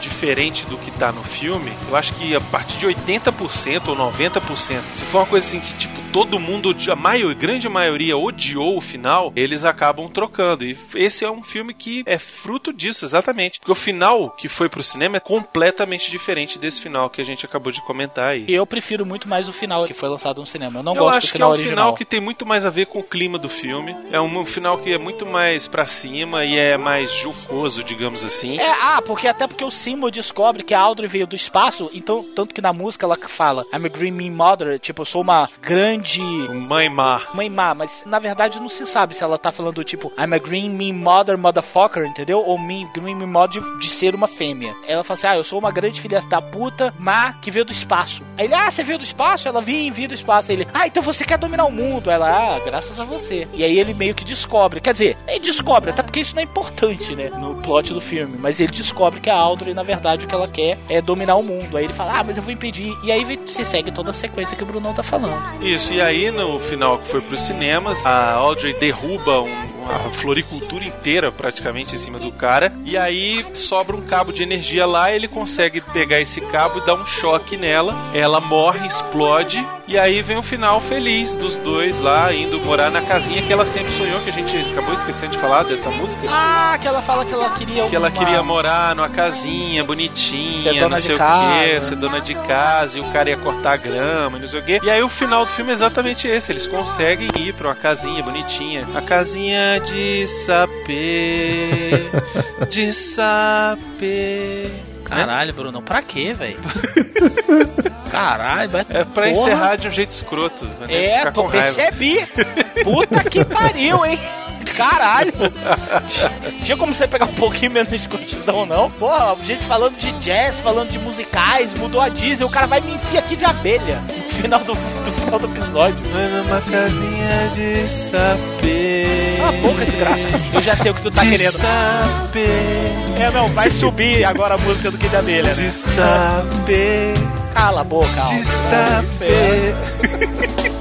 diferente do que tá no filme, eu acho que a partir de 80% ou 90%, se for uma coisa assim que, tipo, todo mundo, a maior, grande maioria odiou o final, eles acabam trocando. E esse é um filme que é fruto disso, exatamente. Porque o final que foi pro cinema é completamente diferente desse final que a gente acabou de comentar aí. E eu prefiro muito mais o final que foi lançado no cinema. Eu não Eu gosto acho do que é final um original. final que tem muito mais a ver com o clima do filme. É um final que é muito mais pra cima e é mais jocoso, digamos assim. É, ah, porque até porque o Simon descobre que a Audrey veio do espaço, então, tanto que na música ela fala I'm a Green Mean Mother, tipo, eu sou uma grande Mãe má. mãe má, mas na verdade não se sabe se ela tá falando tipo I'm a Green Mean Mother Motherfucker, entendeu? Ou Green Mean Mother de, de ser uma fêmea. Ela fala assim, ah, eu sou uma grande filha da puta má que veio do espaço. Aí ele, ah, você veio do espaço? Ela, vim, vim do espaço. Aí ele, ah, então você quer dominar o mundo. Ela, ah, graças a você. E aí ele meio que descobre, quer dizer, ele descobre, até porque isso não é importante, né, no plot do filme, mas ele descobre que a Audrey, na verdade, o que ela quer é dominar o mundo. Aí ele fala, ah, mas eu vou impedir. E aí se segue toda a sequência que o Brunão tá falando. Isso, e aí no final que foi pros cinemas, a Audrey derruba um- uma floricultura inteira praticamente em cima do cara, e aí sobra um cabo de energia lá, ele consegue pegar esse cabo e dar um choque nela, ela morre, explode, e aí vem o final feliz dos dois lá, indo morar na casinha que ela sempre sonhou, que a gente acabou esquecendo de falar dessa música. Ah, que ela fala que ela queria Que ela queria morar numa casinha bonitinha, dona não sei o casa. que, ser dona de casa, e o cara ia cortar grama, e não sei o que. E aí o final do filme é exatamente esse: eles conseguem ir pra uma casinha bonitinha. A casinha de sapê, *laughs* de sapê. Caralho, Bruno, pra quê, velho? *laughs* Caralho, vai É pra Porra. encerrar de um jeito escroto. né? É, Ficar tô percebi. Puta que pariu, hein? *laughs* Caralho. *laughs* Tinha como você pegar um pouquinho menos de escrotidão, não? Porra, gente falando de jazz, falando de musicais, mudou a Disney, o cara vai me enfiar aqui de abelha no final do, do final do episódio. Vai numa casinha de sapê. Cala a boca, desgraça. Eu já sei o que tu tá de querendo. sapê. É, não, vai subir agora a música do Kid Abelha, De né? sapê. Cala a boca, De Alves. sapê. *laughs*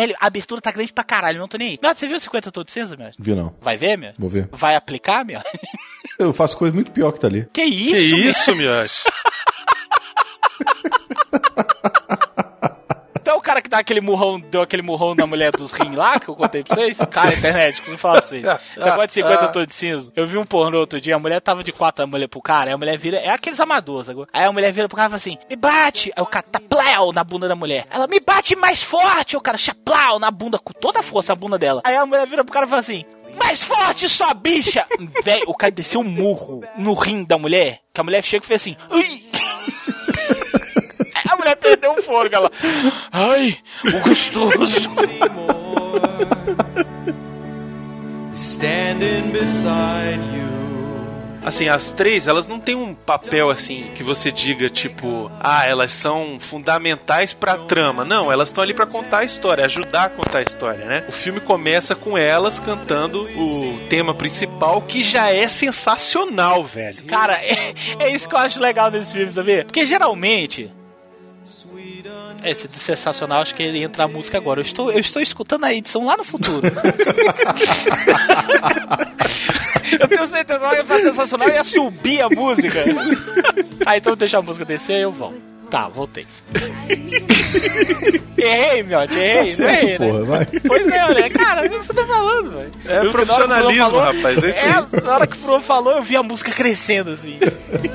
velho, a abertura tá grande pra caralho, não tô nem aí. Miotti, você viu 50 Tons de Cinza, meu? Viu não? Vai ver, meu? Vou ver. Vai aplicar, meu? Eu faço coisa muito pior que tá ali. Que isso, Que meu? isso, Miotti? *laughs* Então o cara que aquele murrão, deu aquele murrão na mulher dos rins lá, que eu contei pra vocês, cara, internet, eu falo pra vocês. Você gosta de 50 tons de cinza? Eu vi um pornô outro dia, a mulher tava de quatro a mulher pro cara, aí a mulher vira, é aqueles amadores agora. Aí a mulher vira pro cara e fala assim, me bate! Aí o cara tá na bunda da mulher. Ela, me bate mais forte! Aí o cara chaplau na bunda, com toda a força a bunda dela. Aí a mulher vira pro cara e fala assim, mais forte, sua bicha! Véi, o cara desceu um murro no rim da mulher, que a mulher chega e fez assim, ui! Mulher perdeu o fôlego, ela. Ai, o gostoso. Standing beside you. Assim, as três, elas não têm um papel assim que você diga, tipo, ah, elas são fundamentais pra trama. Não, elas estão ali pra contar a história, ajudar a contar a história, né? O filme começa com elas cantando o tema principal, que já é sensacional, velho. Cara, é, é isso que eu acho legal nesse filme, sabia? Porque geralmente. Esse de sensacional, acho que ele entra a música agora. Eu estou, eu estou escutando a edição lá no futuro. *laughs* eu tenho certeza que ia fazer sensacional e ia subir a música. ah, então deixa a música descer e eu volto. Tá, voltei. *laughs* errei, Miotti, errei. Tá certo, errei, né? porra, vai. Pois é, olha, cara, o que você tá falando, velho? É Eu- profissionalismo, Bruno rapaz, é isso aí. É, na hora que o Bruno falou, eu vi a música crescendo, assim.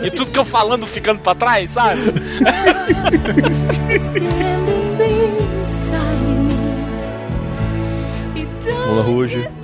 E tudo que eu falando ficando pra trás, sabe? Standing beside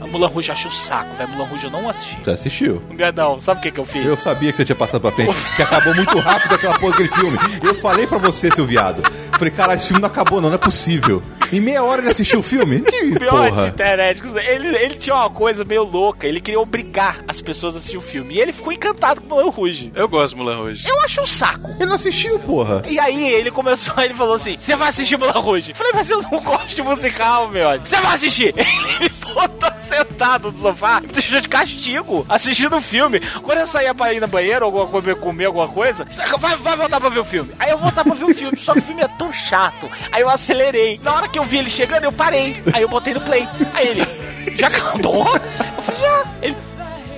A Mulan Rouge eu acho o saco, velho. Mulan Rouge eu não assisti. Já assistiu? Não, sabe o que que eu fiz? Eu sabia que você tinha passado pra frente, que acabou muito rápido aquela porra daquele filme. Eu falei pra você, seu viado. Falei, caralho, esse filme não acabou, não, não é possível. Em meia hora ele assistiu o filme? Que *laughs* Pior de porra. internet. Ele, ele tinha uma coisa meio louca. Ele queria obrigar as pessoas a assistir o filme. E ele ficou encantado com o Mulan Rouge. Eu gosto de Mulan Rouge. Eu acho um saco. Ele não assistiu, porra. E aí ele começou, *laughs* ele falou assim: Você vai assistir Mulan Rouge? Eu falei, mas eu não gosto de musical, meu. Você vai assistir? *laughs* Ele me botou sentado no sofá, *laughs* deixou de castigo, assistindo o filme. Quando eu saía pra ir no banheiro, alguma coisa, comer alguma coisa, vai, vai voltar pra ver o filme. Aí eu voltava pra ver o filme, só que o filme é tão chato. Aí eu acelerei. Na hora que eu vi ele chegando, eu parei. Aí eu botei no play. Aí ele, já acabou? Eu falei, já. Ele,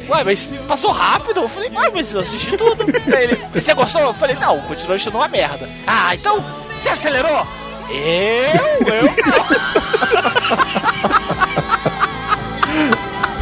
Ué, mas passou rápido? Eu falei, ué, mas eu assisti tudo. Aí ele, você gostou? Eu falei, não, continua achando uma merda. Ah, então, você acelerou? Eu? Eu não. *laughs*